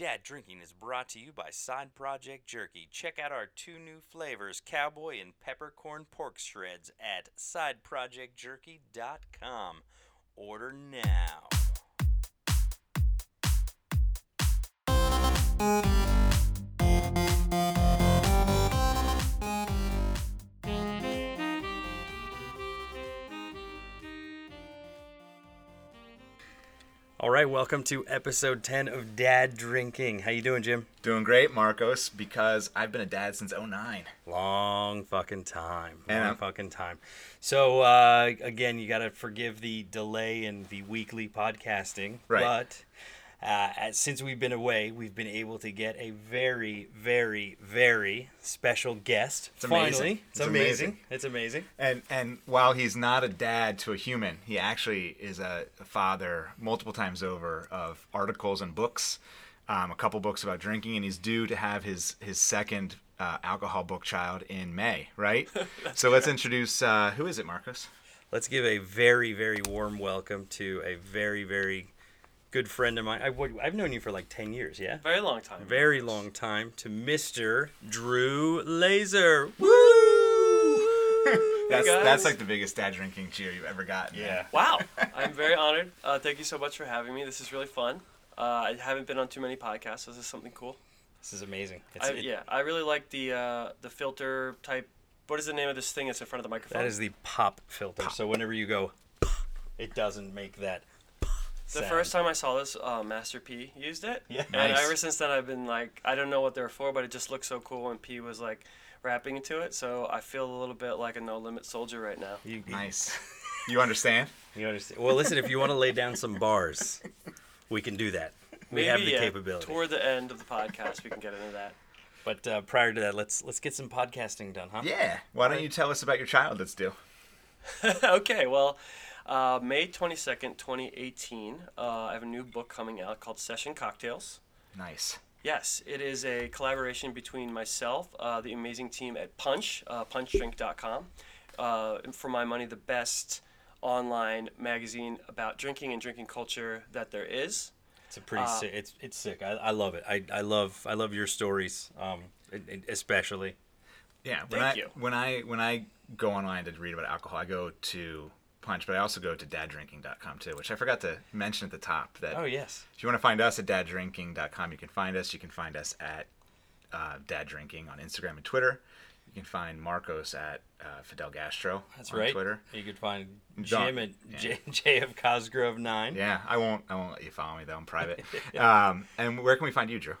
Dad Drinking is brought to you by Side Project Jerky. Check out our two new flavors, cowboy and peppercorn pork shreds, at sideprojectjerky.com. Order now. All right, welcome to episode 10 of Dad Drinking. How you doing, Jim? Doing great, Marcos, because I've been a dad since 09. Long fucking time. Long I'm- fucking time. So uh, again, you got to forgive the delay in the weekly podcasting. Right. But uh, as, since we've been away, we've been able to get a very, very, very special guest. It's amazing. Finally, it's, It's amazing. amazing. It's amazing. And and while he's not a dad to a human, he actually is a, a father multiple times over of articles and books, um, a couple books about drinking, and he's due to have his his second uh, alcohol book child in May, right? so let's introduce uh, who is it, Marcos? Let's give a very, very warm welcome to a very, very good friend of mine. I, I've known you for like 10 years, yeah? Very long time. very long time to Mr. Drew Lazor. Woo! That's guys. that's like the biggest dad drinking cheer you've ever gotten. man. Wow. I'm very honored. Uh, thank you so much for having me. This is really fun. Uh, I haven't been on too many podcasts, so this is something cool. This is amazing. It's, I, it- yeah, I really like the uh, the filter type. What is the name of this thing that's in front of the microphone? That is the pop filter. So whenever you go, it doesn't make that. The sound. first time I saw this, uh, Master P used it. Yeah. And Nice. ever since then, I've been like, I don't know what they're for, but it just looks so cool when P was like rapping into it. So I feel a little bit like a no limit soldier right now. You, you- Nice. You understand? You understand? Well, listen, if you want to lay down some bars, we can do that. We Maybe have the yeah, capability. toward the end of the podcast, we can get into that. But uh, prior to that, let's let's get some podcasting done, huh? Yeah. Why don't you tell us about your child that's due? okay, well, uh, May 22nd, 2018, uh, I have a new book coming out called Session Cocktails. Nice. Yes, it is a collaboration between myself, uh, the amazing team at Punch, uh, punchdrink.com. Uh, and for my money, the best online magazine about drinking and drinking culture that there is. It's a pretty Uh, sick. It's it's sick. I, I love it. I, I love I love your stories, um, it- it- especially. Yeah, when Thank I you. when I when I go online to read about alcohol, I go to Punch, but I also go to daddrinking.com too, which I forgot to mention at the top. That Oh yes. if you want to find us at daddrinking.com, you can find us. You can find us at uh, Dad Drinking on Instagram and Twitter. You can find Marcos at uh, Fidel Gastro That's on right. Twitter. You could find Don't- Jim at yeah. J, J of Cosgrove Nine. Yeah, I won't I won't let you follow me though. I'm private. um, and where can we find you, Drew?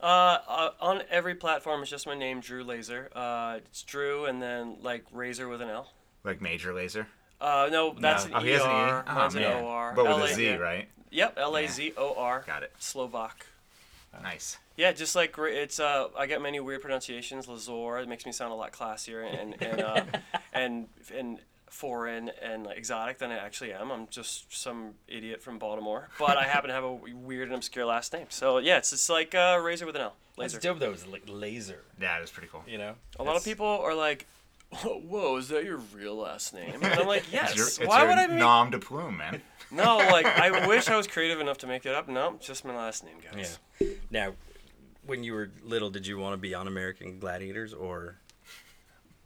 Uh, uh, on every platform, it's just my name, Drew Lazor. Uh, it's Drew and then like Razor with an L. Like Major Lazer. Uh, no, that's No. an Oh, he has an E. ER. Oh, Mine's an. OR. But with LA a Z, yeah. right? Yep, L A Z O R. Got it. Slovak. Nice. Yeah, just like it's uh, I get many weird pronunciations. Lazor, it makes me sound a lot classier and and uh, and and foreign and like, exotic than I actually am. I'm just some idiot from Baltimore, but I happen to have a weird and obscure last name. So yeah, it's just like uh, razor with an L. Laser. That's dope though. It's like laser. Yeah, it's pretty cool. You know. A lot of people are like, "Whoa, is that your real last name?" And I'm like, "Yes." It's your, it's Why your would I make? nom de plume, man. No, like I wish I was creative enough to make it up. No, just my last name, guys. Yeah. Now, when you were little, did you want to be on American Gladiators or?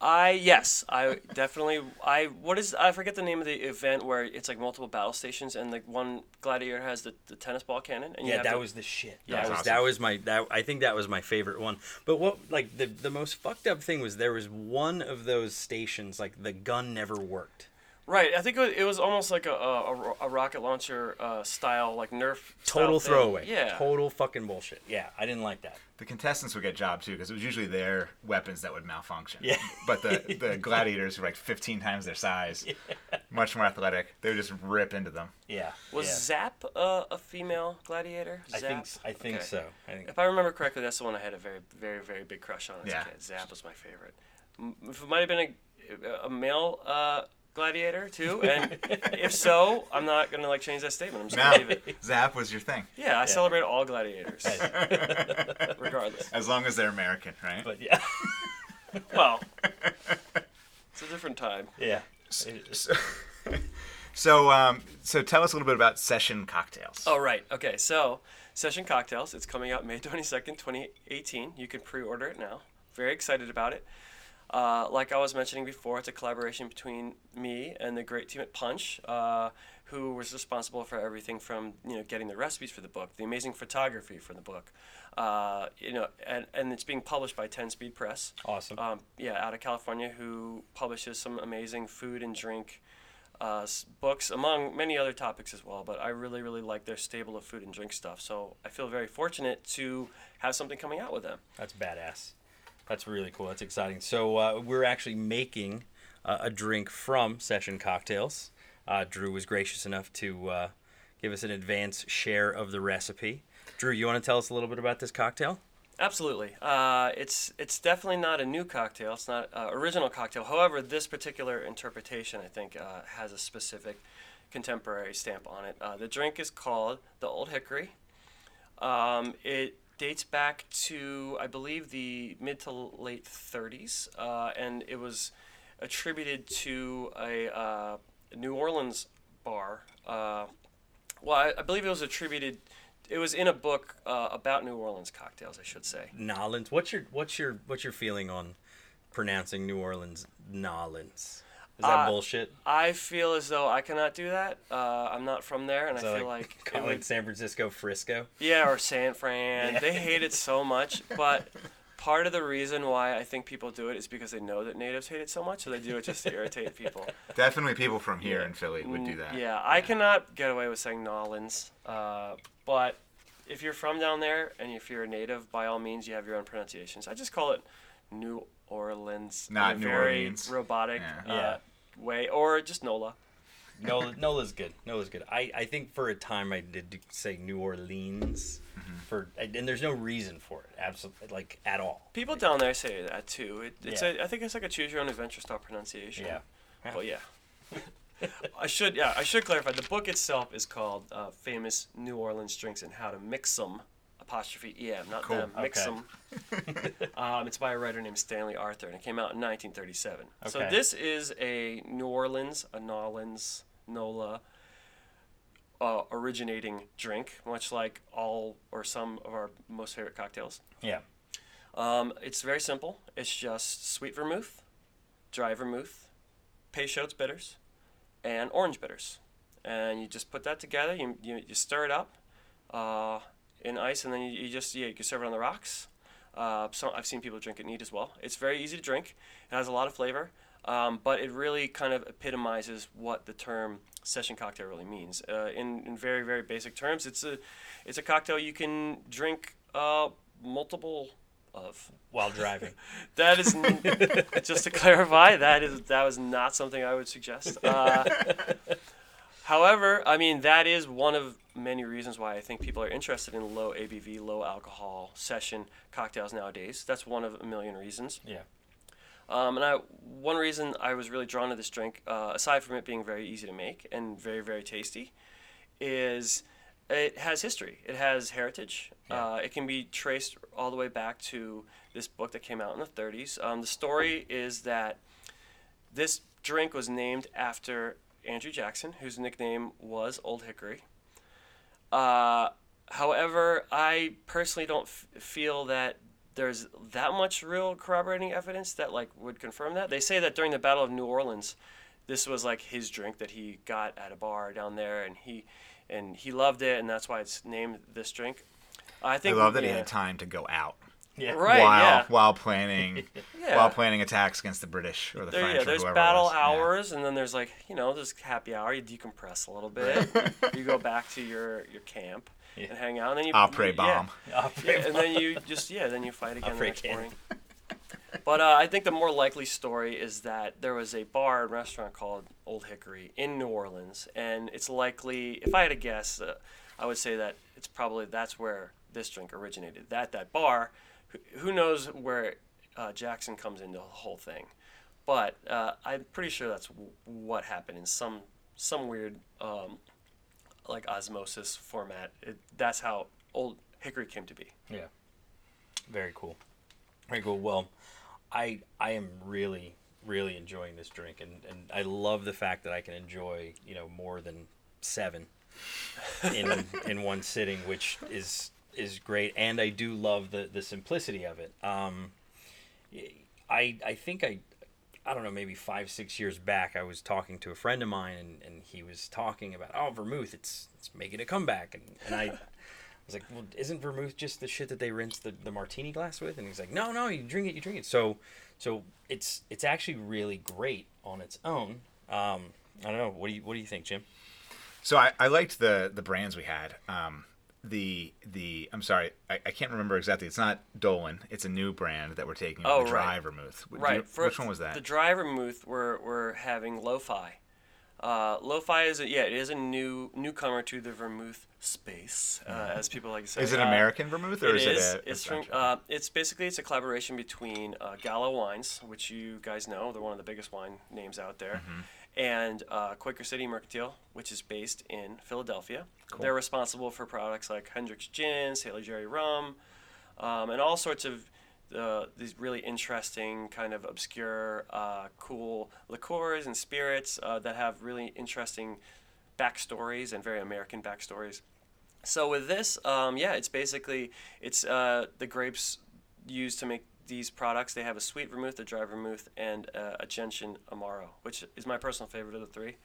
I yes, I definitely I what is I forget the name of the event where it's like multiple battle stations and like one gladiator has the, the tennis ball cannon and Yeah, have that to- was the shit. Yeah. that was awesome. that was my that I think that was my favorite one. But what like the the most fucked up thing was there was one of those stations like the gun never worked. right. I think it was, it was almost like a a, a- a rocket launcher uh, style like Nerf style Total thing. throwaway. Yeah, Total fucking bullshit. Yeah, I didn't like that. The contestants would get job too because it was usually their weapons that would malfunction. Yeah. But the the gladiators were like 15 times their size, much more athletic. They would just rip into them. Yeah. was yeah. Zap uh, a female gladiator? I think I think Okay. so. I think If I remember correctly, that's the one I had a very, very, very big crush on as Yeah. a kid. Zap was my favorite. If it might have been a, a male uh, gladiator too, and if so, I'm not gonna like change that statement. I'm just Now, gonna leave it. Zap was your thing, Yeah, I celebrate all gladiators, regardless. as long as they're American, right? but yeah. Well, it's a different time. yeah. so, so, um, so tell us a little bit about session cocktails. Oh right, okay. So Session Cocktails. It's coming out May 22nd, 2018. You can pre order it now. Very excited about it. Uh, like I was mentioning before, it's a collaboration between me and the great team at Punch, uh, who was responsible for everything from you know getting the recipes for the book, the amazing photography for the book, uh, you know, and, and it's being published by Ten Speed Press. Awesome. Um, yeah, out of California, who publishes some amazing food and drink uh, books, among many other topics as well. But I really, really like their stable of food and drink stuff. So I feel very fortunate to have something coming out with them. That's badass. That's really cool. That's exciting. So uh, we're actually making uh, a drink from Session Cocktails. Uh, Drew was gracious enough to uh, give us an advance share of the recipe. Drew, you want to tell us a little bit about this cocktail? Absolutely. Uh, it's it's definitely not a new cocktail. It's not uh, original cocktail. However, this particular interpretation, I think, uh, has a specific contemporary stamp on it. Uh, the drink is called the Old Hickory. Um, it dates back to, I believe, the mid to late 30s, uh, and it was attributed to a uh, New Orleans bar. Uh, well, I, I believe it was attributed. It was in a book uh, about New Orleans cocktails, I should say. Nolans. What's your what's your what's your feeling on pronouncing New Orleans Nolans? Is that Uh, bullshit? I feel as though I cannot do that. Uh, I'm not from there, and So I feel like, it calling would, San Francisco Frisco. yeah, or San Fran. They hate it so much, but part of the reason why I think people do it is because they know that natives hate it so much, so they do it just to irritate people. Definitely people from here in Philly would do that. Mm, Yeah, I cannot get away with saying Nolans, uh, but if you're from down there and if you're a native, by all means, you have your own pronunciations. I just call it New Orleans, in Not a New very Orleans. robotic Yeah. uh, Yeah. Way, or just Nola. Nola, Nola's good. Nola's good. I, I think for a time I did say New Orleans Mm-hmm. for and there's no reason for it. Absolutely, like at all. People down there say that too. It, it's Yeah. a, I think it's like a choose your own adventure style pronunciation. Yeah. But yeah. I should yeah I should clarify. The book itself is called uh, "Famous New Orleans Drinks and How to Mix Them." Apostrophe em, not Cool. them. Mix Okay. them. um, it's by a writer named Stanley Arthur, and it came out in 1937. Okay. So this is a New Orleans, a Nolans, Nola, uh, originating drink, much like all or some of our most favorite cocktails. Yeah. Um, it's very simple. It's just sweet vermouth, dry vermouth, Peychaud's bitters, and orange bitters. And you just put that together. You, you, you stir it up uh, in ice, and then you, you just yeah, you can serve it on the rocks. Uh, so I've seen people drink it neat as well. It's very easy to drink. It has a lot of flavor, um, but it really kind of epitomizes what the term session cocktail really means. Uh, in, in very very basic terms, it's a it's a cocktail you can drink uh, multiple of. While driving. That is n- just to clarify. That is that was not something I would suggest. Uh, however, I mean that is one of many reasons why I think people are interested in low ABV, low alcohol session cocktails nowadays. That's one of a million reasons. yeah. Um, and I, one reason I was really drawn to this drink, uh, aside from it being very easy to make and very, very tasty, is it has history. It has heritage. Yeah. Uh, it can be traced all the way back to this book that came out in the 30s. Um, the story is that this drink was named after Andrew Jackson, whose nickname was Old Hickory. Uh, however, I personally don't f- feel that there's that much real corroborating evidence that like would confirm that. They say that during the Battle of New Orleans, this was like his drink that he got at a bar down there, and he and he loved it, and that's why it's named this drink. I think I love that he had time to go out Yeah. Right, while yeah. while planning Yeah. while planning attacks against the British or the There, French yeah, or there's battle hours, and then there's like you know there's happy hour. You decompress a little bit. you go back to your your camp and hang out, and then you Après bomb. Yeah, and then you just yeah, then you fight again the next morning. But uh, I think the more likely story is that there was a bar and restaurant called Old Hickory in New Orleans, and it's likely, if I had to guess, uh, I would say that it's probably that's where this drink originated. That that bar, who, knows where uh, Jackson comes into the whole thing, but uh, I'm pretty sure that's w- what happened in some some weird um, like osmosis format. It, that's how Old Hickory came to be. Yeah. Very cool. Very cool. Well, I I am really really enjoying this drink, and and I love the fact that I can enjoy you know more than seven in in one sitting, which is is great. And I do love the the simplicity of it. Um, I I think I I don't know maybe five six years back I was talking to a friend of mine and, and he was talking about oh vermouth it's it's making a comeback and, and I. I was like, well, isn't vermouth just the shit that they rinse the, the martini glass with? And he's like, no, no, you drink it, you drink it. So, so it's it's actually really great on its own. Um, I don't know. What do you what do you think, Jim? So I, I liked the the brands we had. Um, the the I'm sorry, I, I can't remember exactly. It's not Dolin. It's a new brand that we're taking. Oh, the right. dry vermouth. You- Right. for- which one was that? The dry vermouth. We're we're having lo-fi. Uh, lo-fi is a, yeah, it is a new newcomer to the vermouth space, uh, as people like to say. is it Uh, American vermouth or It is, is. it a? it's from. Uh, it's basically it's a collaboration between uh, Gallo Wines, which you guys know, they're one of the biggest wine names out there, Mm-hmm. And uh, Quaker City Mercantile, which is based in Philadelphia. They're responsible for products like Hendrick's Gin, Sailor Jerry Rum, um, and all sorts of uh, these really interesting, kind of obscure, uh, cool liqueurs and spirits uh, that have really interesting backstories and very American backstories. So with this, um, yeah, it's basically it's uh, the grapes used to make these products. They have a sweet vermouth, a dry vermouth, and uh, a gentian amaro, which is my personal favorite of the three.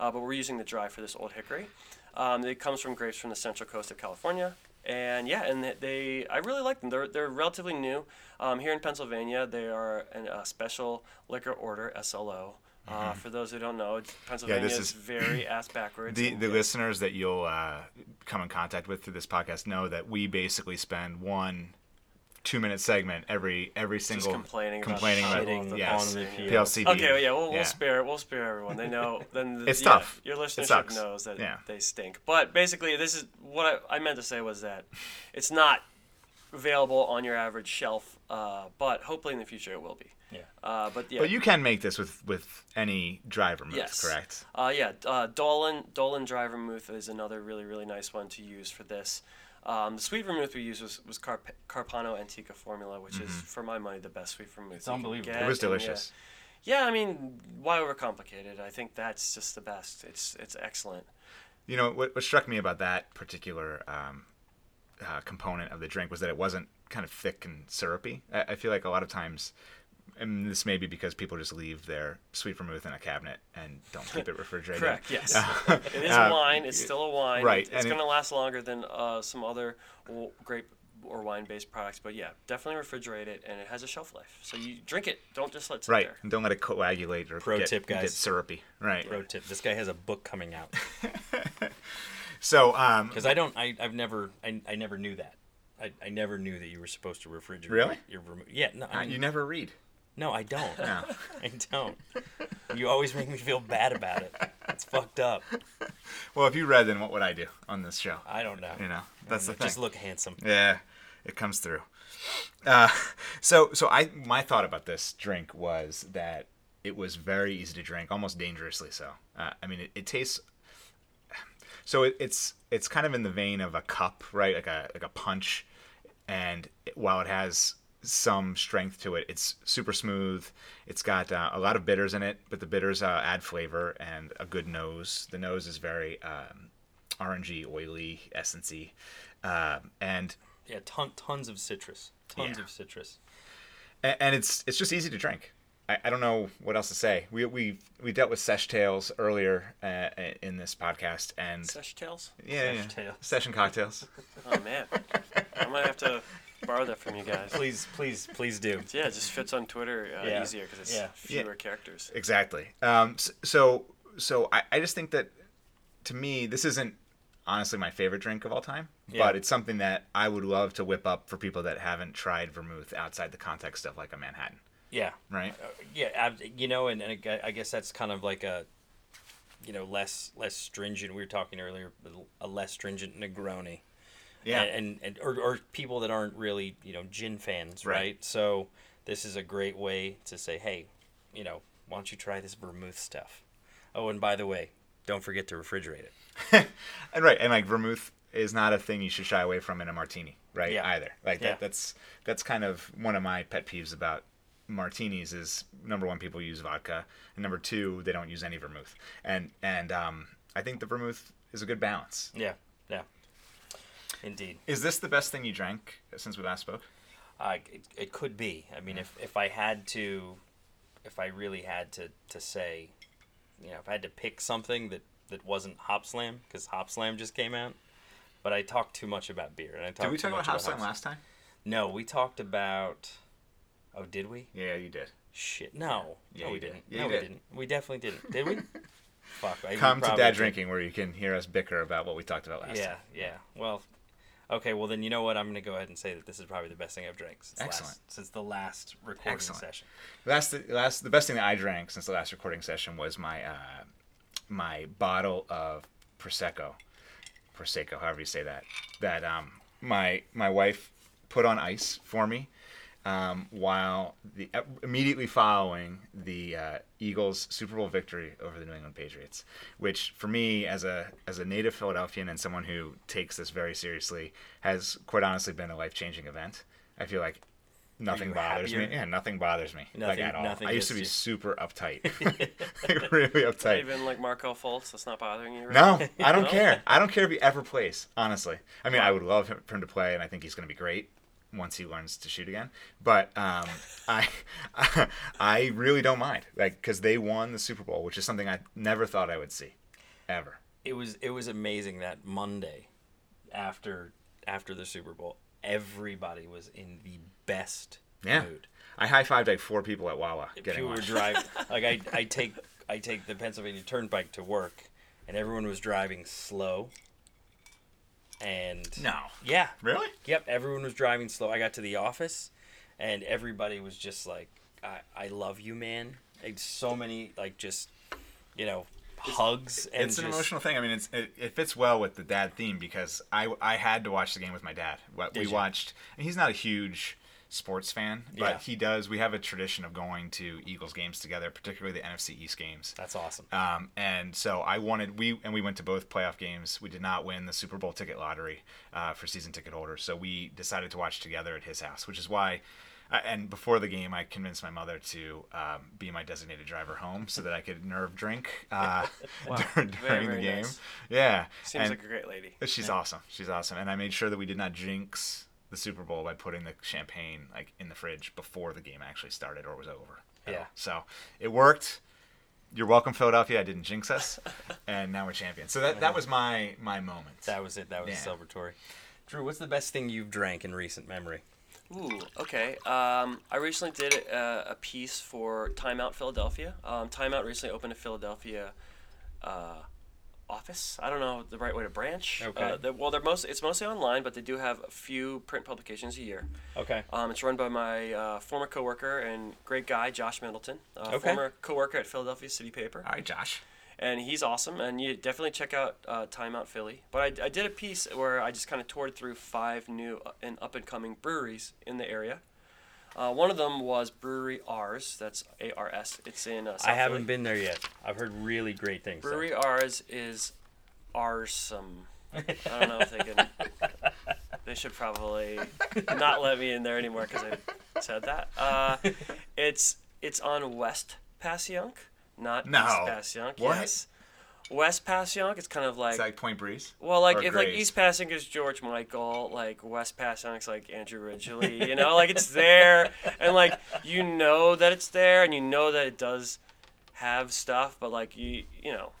Uh, but we're using the dry for this old hickory. Um, it comes from grapes from the central coast of California, and yeah, and they, they I really like them. They're they're relatively new. Um, here in Pennsylvania, they are an, a special liquor order (SLO). Uh, for those who don't know, Pennsylvania is- is very ass backwards. The, the listeners that you'll uh, come in contact with through this podcast know that we basically spend one two minute segment every every single complaining about complaining how about, Shitting yes, the PLCB. Okay, well, yeah, we'll, Yeah. we'll spare we'll spare everyone. They know then the, It's yeah, tough. Your listenership knows that Yeah. they stink. But basically, this is what I, I meant to say was that it's not available on your average shelf, uh, but hopefully in the future it will be. Yeah. Uh, but yeah, But you can make this with with any driver vermouth, Yes. correct? Uh, yeah, uh, Dolin Dolin driver vermouth is another really really nice one to use for this. Um, the sweet vermouth we used was, was Carp- Carpano Antica formula, which is for my money the best sweet vermouth. It's unbelievable. It was and, yeah. delicious. Yeah, I mean, why overcomplicate it? I think that's just the best. It's it's excellent. You know what, what struck me about that particular um, uh, component of the drink was that it wasn't kind of thick and syrupy. I, I feel like a lot of times, and this may be because people just leave their sweet vermouth in a cabinet and don't keep it refrigerated. Correct. Yes. it is Uh, a wine. It's still a wine. right, It's, it's and it- going to last longer than uh, some other grape or wine-based products. But yeah, definitely refrigerate it, and it has a shelf life. So you drink it. Don't just let it sit Right, there. and don't let it coagulate or Pro get, tip, get guys. syrupy. Right. Pro tip: This guy has a book coming out So, um, because I don't. I, I've never. I, I never knew that. I, I never knew that you were supposed to refrigerate Really? your vermouth. Yeah. No. I uh, mean, you never read. No, I don't. No. I don't. You always make me feel bad about it. It's fucked up. Well, if you read, then what would I do on this show? I don't know. You know, that's the thing. Just look handsome. Yeah, it comes through. Uh, so, so I my thought about this drink was that it was very easy to drink, almost dangerously so. Uh, I mean, it, it tastes. So it, it's it's kind of in the vein of a cup, right? Like a like a punch, and it, while it has some strength to it, it's super smooth. It's got uh, a lot of bitters in it, but the bitters uh, add flavor and a good nose. The nose is very um, orangey, oily, essency, um, and Yeah. Ton, tons of citrus. Tons Yeah. of citrus. A- and it's it's just easy to drink. I, I don't know what else to say. We we we dealt with sesh tails earlier uh, in this podcast, and Sesh tails. yeah, Sesh yeah. tails. session cocktails. Oh man, I'm gonna have to borrow that from you guys. Please, please, please do. Yeah, it just fits on Twitter uh, Yeah. easier because it's Yeah. fewer characters. Exactly. Um, so so I, I just think that to me this isn't honestly my favorite drink of all time, Yeah. but it's something that I would love to whip up for people that haven't tried vermouth outside the context of like a Manhattan, Yeah. right? Uh, yeah, ab- you know, and, and I guess that's kind of like a, you know, less less stringent. We were talking earlier, a less stringent Negroni. Yeah. And, and, and or, or people that aren't really you know gin fans, Right. right? So this is a great way to say, hey, you know, why don't you try this vermouth stuff? Oh, and by the way, don't forget to refrigerate it. and right, and like vermouth is not a thing you should shy away from in a martini, right? Yeah. Either. Like Yeah. that, that's that's kind of one of my pet peeves about martinis is number one people use vodka and number two they don't use any vermouth and and um, I think the vermouth is a good balance. Yeah, yeah. Indeed. Is this the best thing you drank since we last spoke? Uh, it, it could be. I mean, if, if I had to, if I really had to, to say, you know, if I had to pick something that, that wasn't Hop Slam, because Hop Slam just came out, but I talked too much about beer. And I talked Did we talk about Hop Slam last time? No, we talked about. Oh, did we? Yeah, you did. Shit, no. Yeah, no, we did. didn't. Yeah, no, we did. didn't. We definitely didn't. Did we? Fuck. I, we Come to Dad did. Drinking where you can hear us bicker about what we talked about last Yeah, time. yeah. Well, okay. Well, then you know what? I'm gonna go ahead and say that this is probably the best thing I've drank since Excellent. last since the last recording Excellent. session. Last, the last, the best thing that I drank since the last recording session was my uh, my bottle of prosecco, prosecco, however you say that. That um, my my wife put on ice for me um, while the immediately following the uh, Eagles Super Bowl victory over the New England Patriots, which for me as a as a native Philadelphian and someone who takes this very seriously has quite honestly been a life changing event. I feel like nothing bothers happier? me. Yeah, nothing bothers me like Nothing- at all. nothing I used to be you. super uptight, like really Not uptight. even like Markelle Fultz. That's not bothering you. Right? No, I don't No? care. I don't care if he ever plays. Honestly, I mean, I would love him- for him to play, and I think he's going to be great once he learns to shoot again. But um, I, I really don't mind, like, because they won the Super Bowl, which is something I never thought I would see, ever. It was it was amazing that Monday, after after the Super Bowl, everybody was in the best Yeah. mood. I high fived like four people at Wawa getting People were driving like I, I take I take the Pennsylvania Turnpike to work, and everyone was driving slow. And No, yeah, really? Yep, everyone was driving slow. I got to the office, and everybody was just like, "I, I love you, man." Like so many, like just, you know, hugs and it's an just- emotional thing. I mean, it's it, it fits well with the dad theme because I I had to watch the game with my dad. What we you? watched, and he's not a huge sports fan, but Yeah. he does. We have a tradition of going to Eagles games together, particularly the NFC East games. That's awesome. Um, and so I wanted we and we went to both playoff games. We did not win the Super Bowl ticket lottery uh, for season ticket holders, so we decided to watch together at his house, which is why. Uh, and before the game, I convinced my mother to um, be my designated driver home so that I could nerve drink uh, Wow. during, Very, during very the game. nice. Yeah, Seems and like a great lady. she's awesome. She's awesome, and I made sure that we did not jinx the Super Bowl by putting the champagne like in the fridge before the game actually started or was over. Yeah. all. So it worked. You're welcome, Philadelphia. I didn't jinx us, and now we're champions. So that that was my my moment. That was it. That was Yeah. celebratory. Drew, what's the best thing you've drank in recent memory? Ooh, okay. Um, I recently did a, a piece for Time Out Philadelphia. Um, Time Out recently opened a Philadelphia uh, office. I don't know the right way to branch. Okay. Uh, they're- well, they're most it's mostly online, but they do have a few print publications a year. Okay. Um, it's run by my uh, former coworker and great guy, Josh Middleton, uh, Okay. former coworker at Philadelphia City Paper All right, Josh. and he's awesome. And you definitely check out uh, Time Out Philly. But I, I did a piece where I just kind of toured through five new uh, and up and coming breweries in the area. Uh, one of them was Brewery Ars. That's A R S. It's in uh, South I haven't Philly. been there yet. I've heard really great things. though. Brewery Ars is arsome. I don't know if they can. They should probably not let me in there anymore because I said that. Uh, it's it's on West Passyunk, not No. East Passyunk. What? Yes, West Passyunk. It's kind of like It's like Point Breeze. well, like or if like Grays. East Passyunk is George Michael, like West Passyunk's like Andrew Ridgeley, you know, like it's there, and like you know that it's there, and you know that it does have stuff, but like you, you know,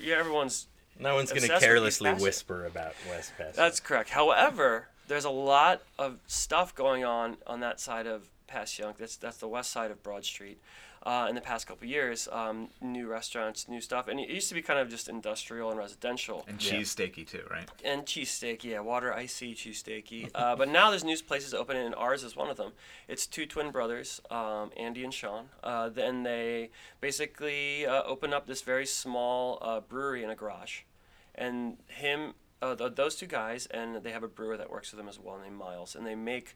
yeah, everyone's No one's going to with East carelessly Passyunk. whisper about West Pass. that's correct. However, there's a lot of stuff going on on that side of Passyunk. That's that's the west side of Broad Street. Uh, in the past couple years, um, new restaurants, new stuff, and it used to be kind of just industrial and residential. and Yeah. cheese steaky too, right? and cheesesteak, yeah, water icy cheesesteaky. Uh, but now there's new places open, and Ars is one of them. It's two twin brothers, um, Andy and Sean. Uh, then they basically uh, open up this very small uh, brewery in a garage, and him, uh, th- those two guys, and they have a brewer that works with them as well named Miles, and they make.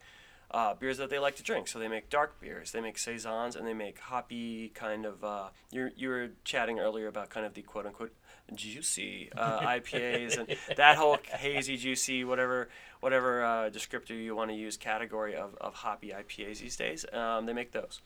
Uh, beers that they like to drink. So they make dark beers, they make saisons, and they make hoppy kind of. Uh, you you were chatting earlier about kind of the quote unquote juicy uh, IPAs and that whole hazy, juicy, whatever whatever uh, descriptor you want to use category of, of hoppy IPAs these days. Um, they make those.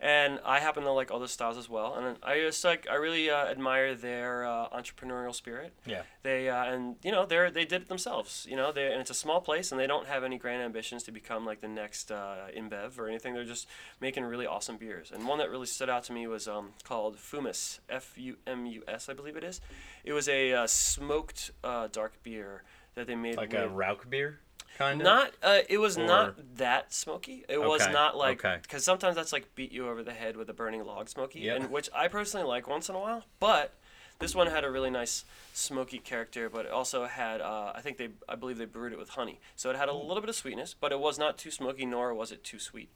And I happen to like other styles as well. And I just like I really uh, admire their uh, entrepreneurial spirit. Yeah. They uh, and you know they they did it themselves. You know they and it's a small place and they don't have any grand ambitions to become like the next uh, InBev or anything. They're just making really awesome beers. And one that really stood out to me was um, called Fumus F U M U S I believe it is. It was a uh, smoked uh, dark beer that they made Like with, a Rauch beer, kind of. not uh, it was Or- not that smoky. It was not like okay. because sometimes that's like beat you over the head with a burning log smoky, Yep. and which I personally like once in a while. But this one had a really nice smoky character, but it also had uh, I think they I believe they brewed it with honey, so it had a little bit of sweetness, but it was not too smoky nor was it too sweet.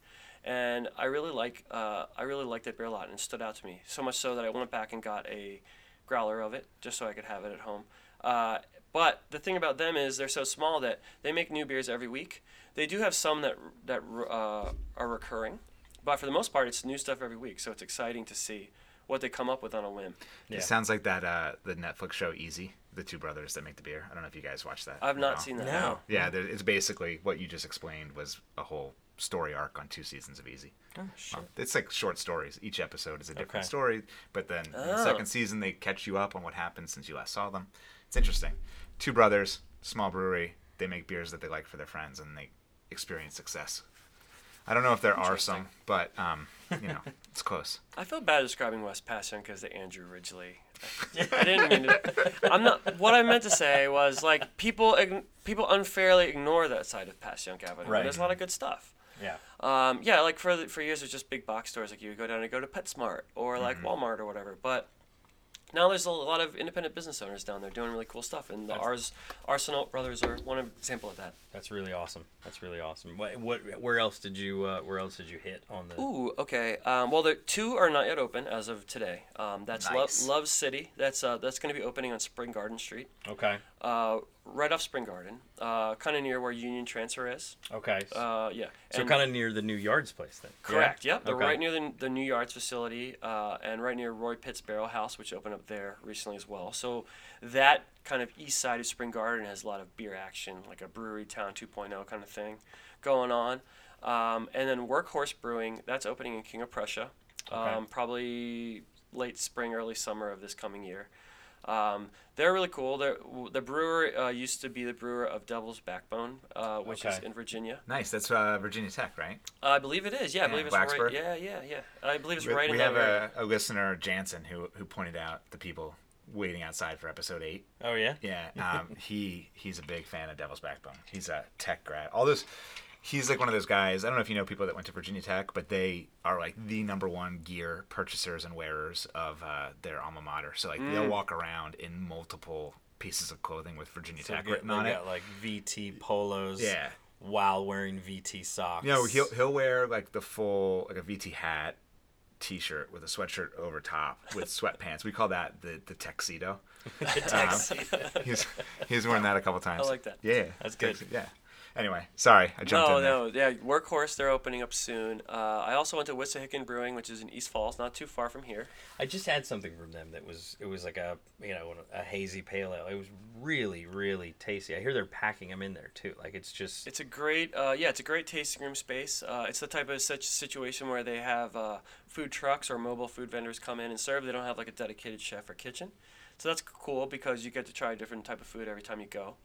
And I really like uh, I really liked that beer a lot, and it stood out to me so much so that I went back and got a growler of it just so I could have it at home. Uh, but the thing about them is they're so small that they make new beers every week. They do have some that that uh, are recurring, but for the most part, it's new stuff every week. So it's exciting to see what they come up with on a whim. Yeah. It sounds like that uh, the Netflix show Easy, the two brothers that make the beer. I don't know if you guys watched that. I've not all. seen that. No. Yeah, it's basically what you just explained was a whole story arc on two seasons of Easy. Oh, shit. Um, it's like short stories. Each episode is a different Okay. story, but then in the Oh. second season they catch you up on what happened since you last saw them. It's interesting. Two brothers, small brewery. They make beers that they like for their friends, and they experience success. I don't know if there are some, but um, you know, it's close. I feel bad describing West Passyunk because the Andrew Ridgeley. I didn't mean to. I'm not. What I meant to say was like people people unfairly ignore that side of Passyunk Avenue. Right. There's a lot of good stuff. Yeah. Um, yeah, like for for years it was just big box stores. Like you would go down and go to PetSmart or like Mm-hmm. Walmart or whatever. But now there's a lot of independent business owners down there doing really cool stuff, and the Ars Arsenal brothers are one example of that. That's really awesome. That's really awesome. What, what where else did you uh, where else did you hit on the Ooh, okay. Um, well, the two are not yet open as of today. Um, that's Nice. Lo- Love City. That's uh, that's going to be opening on Spring Garden Street, Okay. Uh, right off Spring Garden, uh, kind of near where Union Transfer is. Okay. Uh, yeah. so kind of near the new yards place then. Yeah? Correct. Yep. They're Okay. right near the, the New Yards facility, uh, and right near Roy Pitz Barrel House, which opened up there recently as well. So that kind of east side of Spring Garden has a lot of beer action, like a brewery town 2.0 kind of thing, going on. Um, and then Workhorse Brewing, that's opening in King of Prussia, um, Okay. probably late spring, early summer of this coming year. Um, they're really cool. They're, the brewer uh, used to be the brewer of Devil's Backbone, uh, which is in Virginia. Nice. That's uh, Virginia Tech, right? I believe it is. Yeah, I Yeah, believe it's Blacksburg. right. Yeah, yeah, yeah. I believe it's We, right we in have that area. a, a listener, Jansen, who who pointed out the people waiting outside for episode eight. Oh yeah. Yeah, um, he he's a big fan of Devil's Backbone. He's a tech grad. All those, he's like one of those guys. I don't know if you know people that went to Virginia Tech, but they are like the number one gear purchasers and wearers of uh, their alma mater. So like they'll walk around in multiple pieces of clothing with Virginia So Tech written on it. like VT polos. Yeah. While wearing VT socks. You know, he'll he'll wear like the full like a VT hat, t-shirt with a sweatshirt over top with sweatpants. We call that the the tuxedo. Um, he's he's worn that a couple times. I like that. Yeah, That's good. Yeah. Anyway, sorry, I jumped No, in there. no, yeah. Workhorse, they're opening up soon. Uh, I also went to Wissahickon Brewing, which is in East Falls, not too far from here. I just had something from them that was it was like a you know a hazy pale ale. It was really really tasty. I hear they're packing them in there too. Like it's just It's a great, uh, yeah, it's a great tasting room space. Uh, it's the type of such situation where they have uh, food trucks or mobile food vendors come in and serve. They don't have like a dedicated chef or kitchen, so that's cool because you get to try a different type of food every time you go.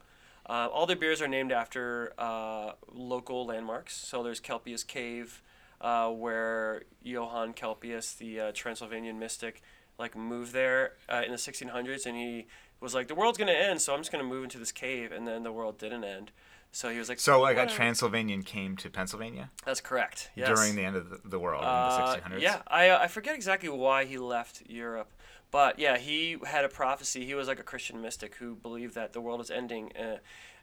Uh, all their beers are named after uh, local landmarks. So there's Kelpius Cave, uh, where Johann Kelpius, the uh, Transylvanian mystic, like moved there uh, in the 1600s, and he was like, "The world's gonna end, so I'm just gonna move into this cave," and then the world didn't end. So he was like, So like a Transylvanian came to Pennsylvania That's correct. Yes. during the end of the, world Uh, in the 1600s. Yeah, I, uh, I forget exactly why he left Europe, but yeah, he had a prophecy. He was like a Christian mystic who believed that the world was ending, uh,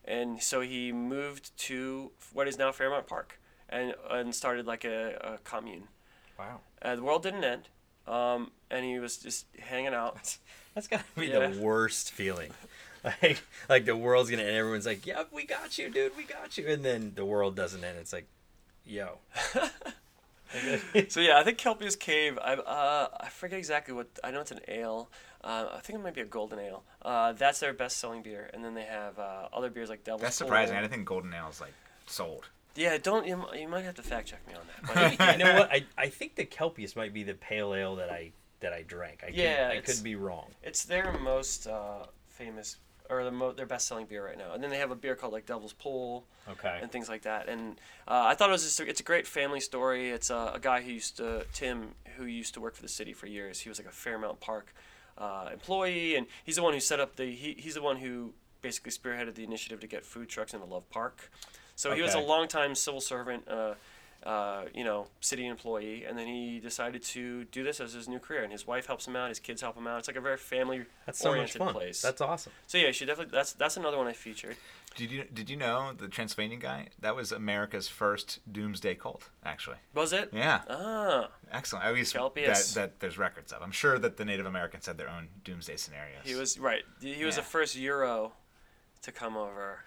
and so he moved to what is now Fairmount Park and and started like a, a commune. wow. Uh, the world didn't end, um, and he was just hanging out. That's gotta be Yeah. the worst feeling. Like like the world's gonna end. Everyone's like, "Yep, we got you, dude. We got you." And then the world doesn't end. It's like, yo. so yeah, I think Kelpius Cave. I uh, I forget exactly what I know. It's an ale. Uh, I think it might be a golden ale. Uh, that's their best selling beer, and then they have uh, other beers like Devil's That's surprising. Pool. I didn't think Golden Ale is like sold. Yeah, don't you, you might have to fact check me on that. But you know what? I, I think the Kelpius might be the pale ale that I that I drank. I Yeah, could, I could be wrong. it's their most uh, famous or the mo- their best selling beer right now. And then they have a beer called like Devil's Pool Okay. and things like that. And uh, I thought it was just a, it's a great family story. It's a, a guy who used to Tim who used to work for the city for years. He was like a Fairmount Park uh, employee, and he's the one who set up the he, he's the one who basically spearheaded the initiative to get food trucks into Love Park. So he was a Okay. longtime civil servant. Uh, uh, you know, city employee, and then he decided to do this as his new career. And his wife helps him out, his kids help him out. It's like a very family That's so much oriented fun. place. That's awesome. So yeah, you should definitely. That's that's another one I featured. Did you did you know the Transylvanian guy? That was America's first doomsday cult, actually. Was it? Yeah, Ah, excellent. At least that, that there's records of. I'm sure that the Native Americans had their own doomsday scenarios. he was right. He was the first Euro to come over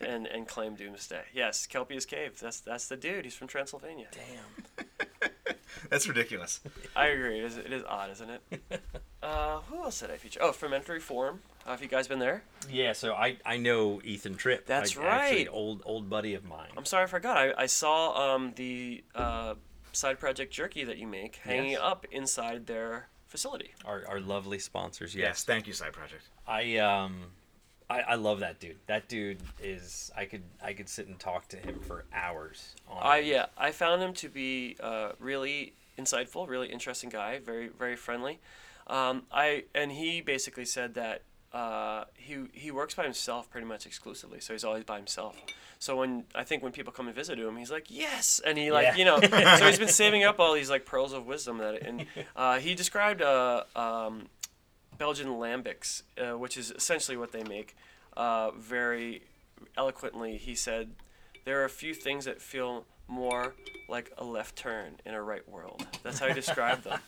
and and claim Doomsday. Yes, Kelpius Cave. That's that's the dude. He's from Transylvania. Damn. That's ridiculous. I agree. It is, it is odd, isn't it? Uh, who else did I feature? Oh, Fermentery Form. Uh, have you guys been there? Yeah, so I, I know Ethan Tripp. That's I, Actually, right. old old buddy of mine. I'm sorry, I forgot. I, I saw um, the uh, side project jerky that you make hanging Yes. up inside their facility. Our, our lovely sponsors. Yes, Yes. thank you, Side Project. I um I, I love that dude. That dude is I could I could sit and talk to him for hours. On I yeah, I found him to be uh, really insightful, really interesting guy, very very friendly. Um, I and he basically said that uh, he he works by himself pretty much exclusively, so he's always by himself. So when I think when people come and visit him, he's like yes, and he like Yeah. you know, so he's been saving up all these like pearls of wisdom that and uh, he described uh, um, Belgian lambics, uh, which is essentially what they make, uh, very eloquently. He said, "There are a few things that feel more like a left turn in a right world." That's how he described them,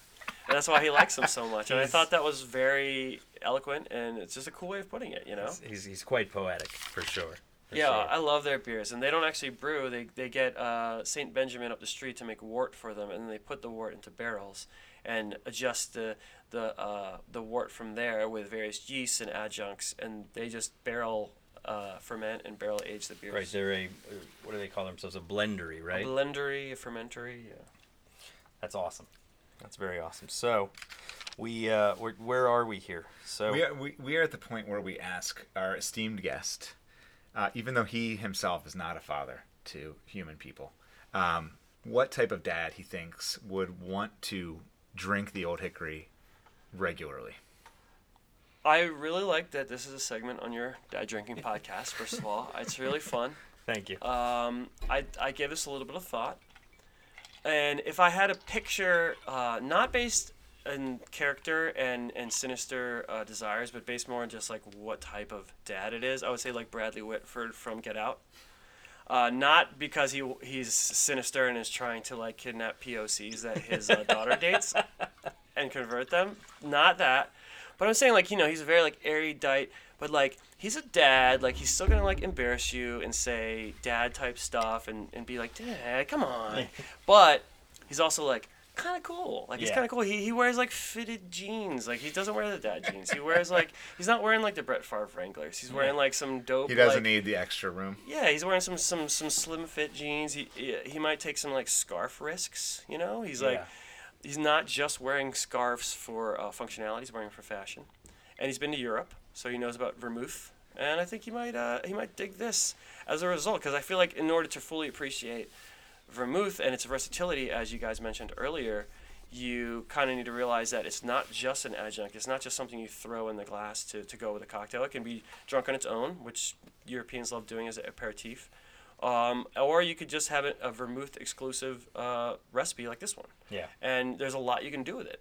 and that's why he likes them so much. And I thought that was very eloquent, and it's just a cool way of putting it. You know? He's, he's quite poetic for sure. for Yeah, sure. I love their beers, and they don't actually brew. They they get uh, Saint Benjamin up the street to make wort for them, and then they put the wort into barrels and adjust the the uh, the wort from there with various yeasts and adjuncts, and they just barrel uh, ferment and barrel age the beers. right. They're a uh, what do they call themselves? A blendery, A right? blendery, a fermentery. Yeah. That's awesome. That's very awesome. So, we uh, we're, where are we here? So We are, we, we are at the point where we ask our esteemed guest, uh, even though he himself is not a father to human people, um, what type of dad he thinks would want to drink the Old Hickory regularly. I really like that this is a segment on your dad drinking podcast. First of all, it's really fun. thank you. Um, I, I gave this a little bit of thought. And if I had a picture, uh, not based in character and, and sinister uh, desires, but based more on just like what type of dad it is, I would say like Bradley Whitford from Get Out. Uh, not because he he's sinister and is trying to like kidnap POCs that his uh, daughter dates and convert them. Not that, but I'm saying like you know he's very like erudite, but like he's a dad. Like he's still gonna like embarrass you and say dad type stuff and, and be like dad, come on. but he's also like kind of cool. Like he's Yeah. kind of cool. He, he wears like fitted jeans. Like he doesn't wear the dad jeans. He wears like he's not wearing like the Brett Favre Wranglers. He's wearing like some dope. He doesn't like, need the extra room. yeah, he's wearing some some some slim fit jeans. He he, he might take some like scarf risks. You know, he's like Yeah. he's not just wearing scarves for uh, functionality. He's wearing them for fashion, and he's been to Europe, so he knows about vermouth. And I think he might uh, he might dig this as a result because I feel like in order to fully appreciate vermouth and its versatility, as you guys mentioned earlier, you kind of need to realize that it's not just an adjunct. It's not just something you throw in the glass to, to go with a cocktail. It can be drunk on its own, which Europeans love doing as an aperitif. Um, or you could just have it a vermouth exclusive uh, recipe like this one. Yeah. And there's a lot you can do with it.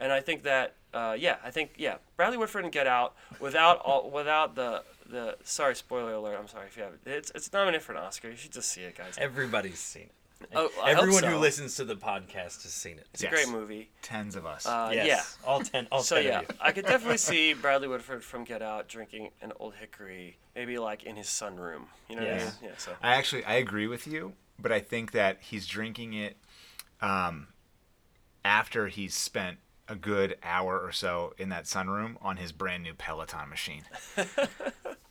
And I think that, uh, yeah, I think, yeah, Bradley Whitford and Get Out without all, without the, the, sorry, spoiler alert, I'm sorry if you have it. It's, it's nominated for an Oscar. You should just see it, guys. Everybody's seen it. Oh, I hope Everyone so. who listens to the podcast has seen it. It's Yes. a great movie. Tens of us. Uh, yes. Yeah. All ten. All So ten yeah, of you. I could definitely see Bradley Whitford from Get Out drinking an Old Hickory, maybe like in his sunroom. You know what I Yes. mean? Yeah. So I actually I agree with you, but I think that he's drinking it um, after he's spent a good hour or so in that sunroom on his brand new Peloton machine.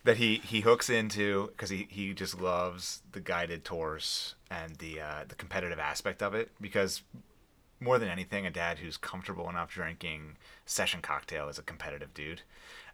that he he hooks into because he he just loves the guided tours and the uh, the competitive aspect of it because more than anything, a dad who's comfortable enough drinking session cocktail is a competitive dude,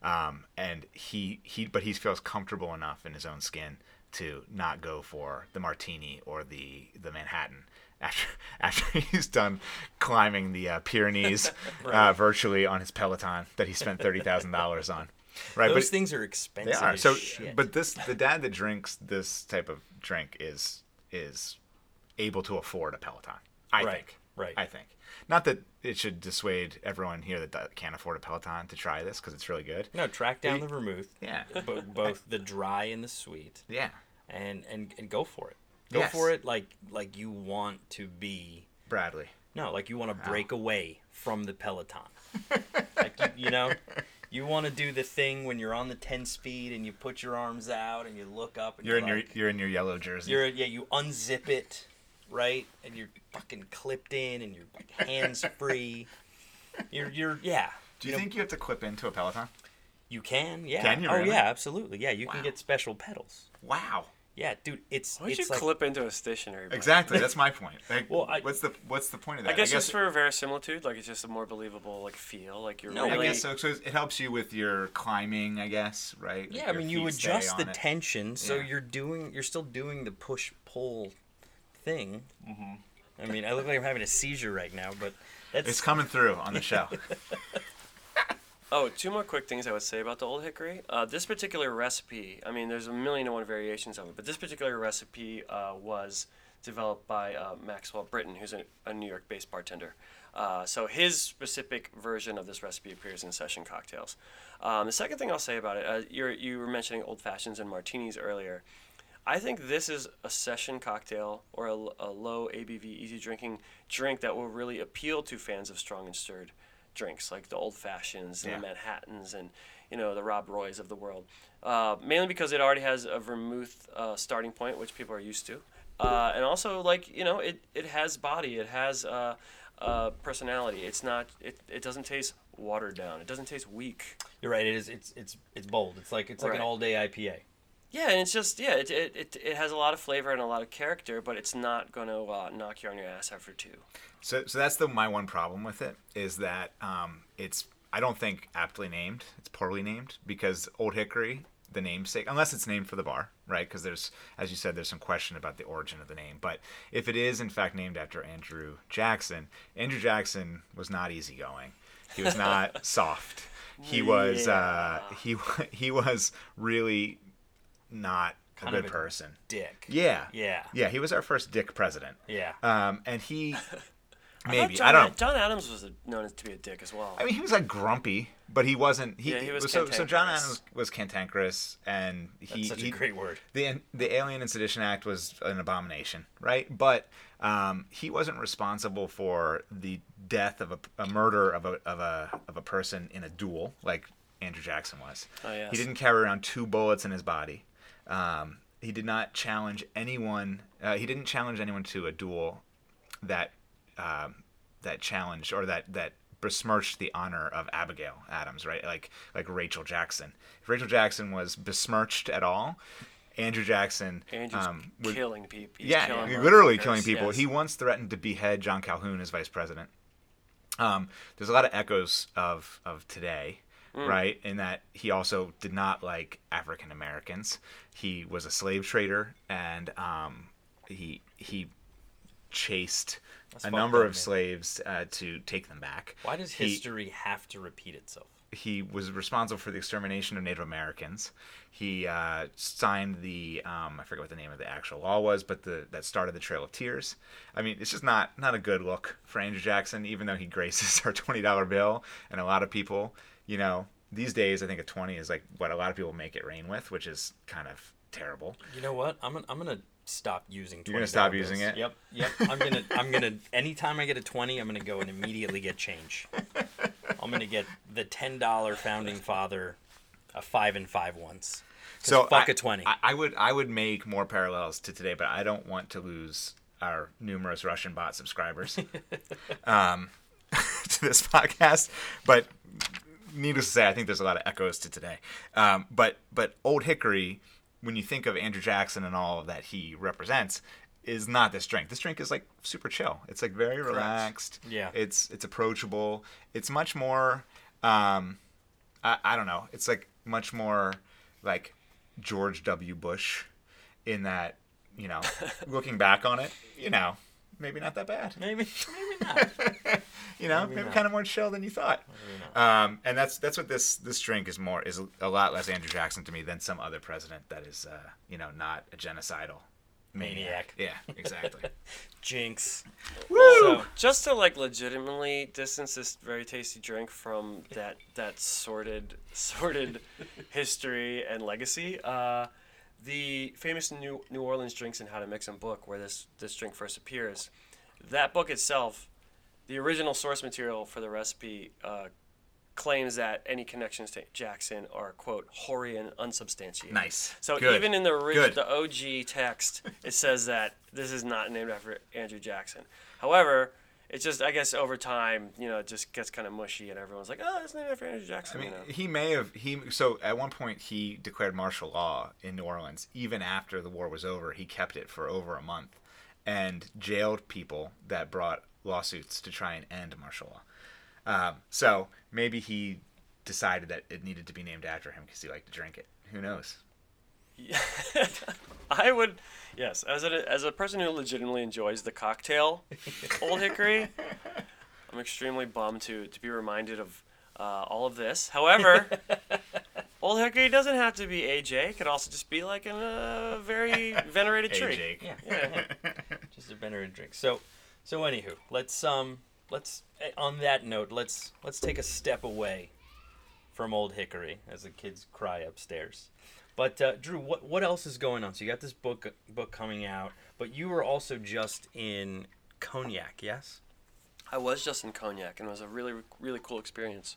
um, and he he but he feels comfortable enough in his own skin to not go for the martini or the the Manhattan after after he's done climbing the uh, Pyrenees uh, virtually on his Peloton that he spent thirty thousand dollars on. Right, Those but things are expensive. they are so. shit. But this the dad that drinks this type of drink is is able to afford a Peloton. I Right, think. right. I think. Not that it should dissuade everyone here that can't afford a Peloton to try this because it's really good. no, track down He- the vermouth. Yeah. bo- both the dry and the sweet, Yeah. and and and go for it. Go Yes. for it like like you want to be. Bradley. No, like you want to break away from the peloton. like you, you know, you want to do the thing when you're on the ten speed and you put your arms out and you look up. And You're you're, in your you're in your yellow jersey. You're yeah, you unzip it, right, and you're fucking clipped in and you're like hands free. You're you're yeah. Do you know, think you have to clip into a Peloton? you can? Yeah. Can you Oh really? yeah, absolutely. Yeah, you can get special pedals. Wow. Yeah, dude, it's Why would it's you like clip into a stationary? bike? Exactly. That's my point. Like, Well, I- what's the what's the point of that? I guess, just for verisimilitude, like it's just a more believable like feel, like you're No, I guess so. So it helps you with your climbing, I guess, right? Yeah, I mean you adjust the it. tension, so Yeah. you're doing you're still doing the push pull thing. Mm-hmm. I mean, I look like I'm having a seizure right now, but that's It's coming through on the show. Oh, two more quick things I would say about the Old Hickory. Uh, this particular recipe, I mean, there's a million and one variations of it, but this particular recipe uh, was developed by uh, Maxwell Britten, who's a, a New York-based bartender. Uh, so his specific version of this recipe appears in Session Cocktails. Um, the second thing I'll say about it, uh, you were mentioning old fashions and martinis earlier. I think this is a session cocktail or a, a low ABV, easy drinking drink that will really appeal to fans of strong and stirred drinks like the old fashions and Yeah. the Manhattans and you know the Rob Roys of the world. Uh, mainly because it already has a vermouth uh, starting point, which people are used to, uh, and also like you know it, it has body, it has uh, uh, personality. It's not it, it doesn't taste watered down. It doesn't taste weak. you're right. It is. It's it's it's bold. It's like it's like an all day IPA. Yeah, and it's just yeah, it, it, it, it has a lot of flavor and a lot of character, but it's not gonna uh, knock you on your ass after two. So, so that's the my one problem with it is that um, it's I don't think aptly named. It's poorly named because Old Hickory, the namesake, unless it's named for the bar, right? Because there's, as you said, there's some question about the origin of the name. But if it is in fact named after Andrew Jackson, Andrew Jackson was not easygoing. He was not soft. He was uh, he he was really not a good of a person. Dick. Yeah. Yeah. Yeah, he was our first dick president. Yeah. Um, and he I maybe John, I don't know. John Adams was a, known to be a dick as well. I mean, he was like grumpy, but he wasn't. He, Yeah, he was so. So John. Adams was cantankerous, and he. That's such he- a great word. The the Alien and Sedition Act was an abomination, right? But um, he wasn't responsible for the death of a, a murder of a of a of a person in a duel, like Andrew Jackson was. Oh, yes. He didn't carry around two bullets in his body. Um, he did not challenge anyone. Uh, he didn't challenge anyone to a duel that um, that challenged or that that besmirched the honor of Abigail Adams, right? Like like Rachel Jackson. If Rachel Jackson was besmirched at all, Andrew Jackson Andrew's um, killing people. He's yeah, killing literally killing people. yes. He once threatened to behead John Calhoun as vice president. Um, there's a lot of echoes of of today, Mm. right? In that he also did not like African Americans. He was a slave trader, and um, he he chased That's a number of man. slaves uh, to take them back. Why does He- history have to repeat itself? he was responsible for the extermination of Native Americans. He uh, signed the um, I forget what the name of the actual law was, but the that started the Trail of Tears. I mean, it's just not not a good look for Andrew Jackson, even though he graces our twenty dollar bill, and a lot of people, you know, these days I think a twenty is like what a lot of people make it rain with, which is kind of terrible. You know what? I'm gonna, I'm gonna stop using. You're gonna stop bills. using it? Yep, yep. I'm gonna I'm gonna anytime I get a twenty, I'm gonna go and immediately get change. I'm gonna get the ten dollar founding father, a five and five once. 'Cause So fuck I- a twenty. I, I would I would make more parallels to today, but I don't want to lose our numerous Russian bot subscribers um, to this podcast. But needless to say, I think there's a lot of echoes to today. Um, but but Old Hickory, when you think of Andrew Jackson and all that he represents, is not this drink. This drink is like super chill. It's like very relaxed. Yeah. It's it's approachable. It's much more. Um, I, I don't know. It's like much more like George W. Bush, in that you know, looking back on it, you know, maybe not that bad. Maybe, maybe not. you know, Maybe maybe, kind of more chill than you thought. Um, and that's that's what this this drink is more is a lot less Andrew Jackson to me than some other president that is uh, you know not a genocidal Maniac. Yeah, exactly. Jinx. Woo! So, just to like legitimately distance this very tasty drink from that that sordid sordid history and legacy uh, the famous new new orleans drinks and how to mix them book where this this drink first appears that book itself the original source material for the recipe uh, claims that any connections to jackson are quote hoary and unsubstantiated nice. so Good. even in the original, the OG text, it says that this is not named after Andrew Jackson. However, it's just I guess over time, you know, it just gets kind of mushy, and everyone's like, "Oh, it's named after Andrew Jackson." I mean, you know? he may have he so at one point he declared martial law in New Orleans. Even after the war was over, he kept it for over a month and jailed people that brought lawsuits to try and end martial law. Um, so maybe he decided that it needed to be named after him because he liked to drink it. Who knows? I would, yes, as a as a person who legitimately enjoys the cocktail, Old Hickory, I'm extremely bummed to to be reminded of uh, all of this. However. Old Hickory doesn't have to be AJ. It could also just be like a uh, very venerated tree. Jake. yeah, yeah. just a venerated drink. So, so anywho, let's um, let's eh, on that note, let's let's take a step away from Old Hickory as the kids cry upstairs. But uh, Drew, what what else is going on? So you got this book book coming out, but you were also just in Cognac, yes? I was just in Cognac, and it was a really, really cool experience.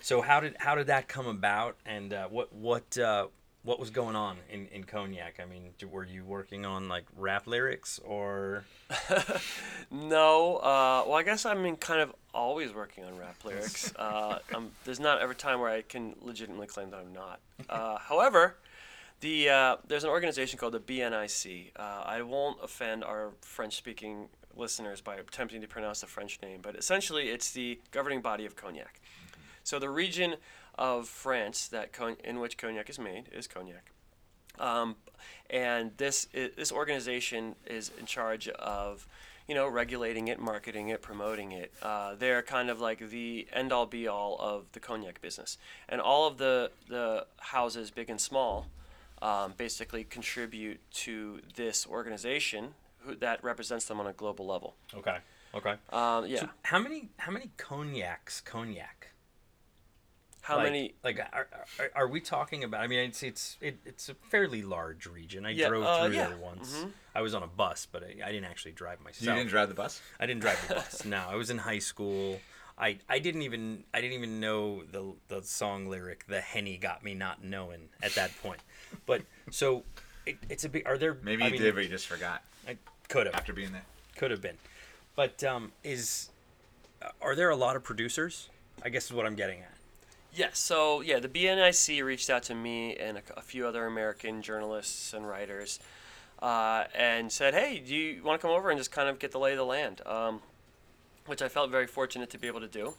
So how did how did that come about, and uh, what what uh, what was going on in, in Cognac? I mean, were you working on like rap lyrics or? No, uh, well, I guess I'm in kind of always working on rap lyrics. Uh, I'm, there's not ever time where I can legitimately claim that I'm not. Uh, however, the uh, there's an organization called the BNIC. Uh, I won't offend our French-speaking listeners by attempting to pronounce the French name, but essentially it's the governing body of cognac. So the region of France that con- in which cognac is made is cognac. Um, and this this organization is in charge of, you know, regulating it, marketing it, promoting it. Uh, they're kind of like the end all be all of the cognac business, and all of the the houses, big and small, um, basically contribute to this organization who, that represents them on a global level. Okay. Okay. Um, yeah. So how many how many cognacs cognac? How like, many? Like are, are, are we talking about? I mean, it's it's it, it's a fairly large region. I Yeah, drove uh, through yeah, there once. mhm. I was on a bus, but I, I didn't actually drive myself. You didn't drive the bus? I didn't drive the bus. no, I was in high school. I, I didn't even I didn't even know the the song lyric "The Henny Got Me Not Knowing" at that point. But so it, it's a big. Are there? Maybe I you mean, did, but you just forgot I could have after being there. could have been, but um, is are there a lot of producers? I guess is what I'm getting at. Yes. So yeah, the BNIC reached out to me and a, a few other American journalists and writers, uh, and said, "Hey, do you want to come over and just kind of get the lay of the land?" Um, which I felt very fortunate to be able to do.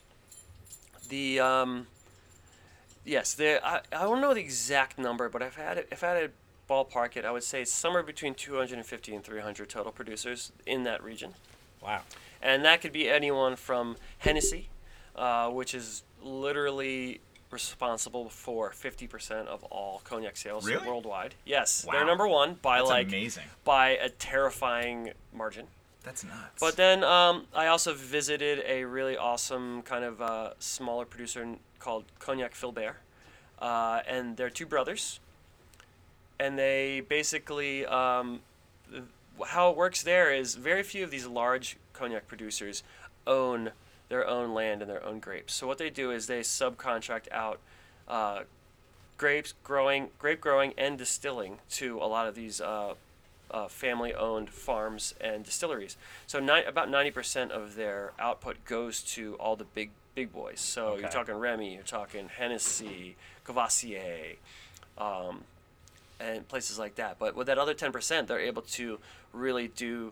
The um, yes, the I, I don't know the exact number, but if I had if I had to ballpark it, I would say it's somewhere between 250 and 300 total producers in that region Wow. and that could be anyone from Hennessy, uh, which is literally responsible for 50% of all cognac sales Really? worldwide. Yes, Wow. they're number one by That's like amazing. by a terrifying margin. That's nuts. But then um, I also visited a really awesome kind of uh, smaller producer called Cognac Filbert, uh, and they're two brothers, and they basically um, th- how it works there is very few of these large cognac producers own their own land and their own grapes. So what they do is they subcontract out uh, grapes growing, grape growing, and distilling to a lot of these uh, uh, family-owned farms and distilleries. So ni- about 90% of their output goes to all the big big boys. So you're talking Remy, you're talking Hennessy, Courvoisier, um, and places like that. But with that other 10%, they're able to really do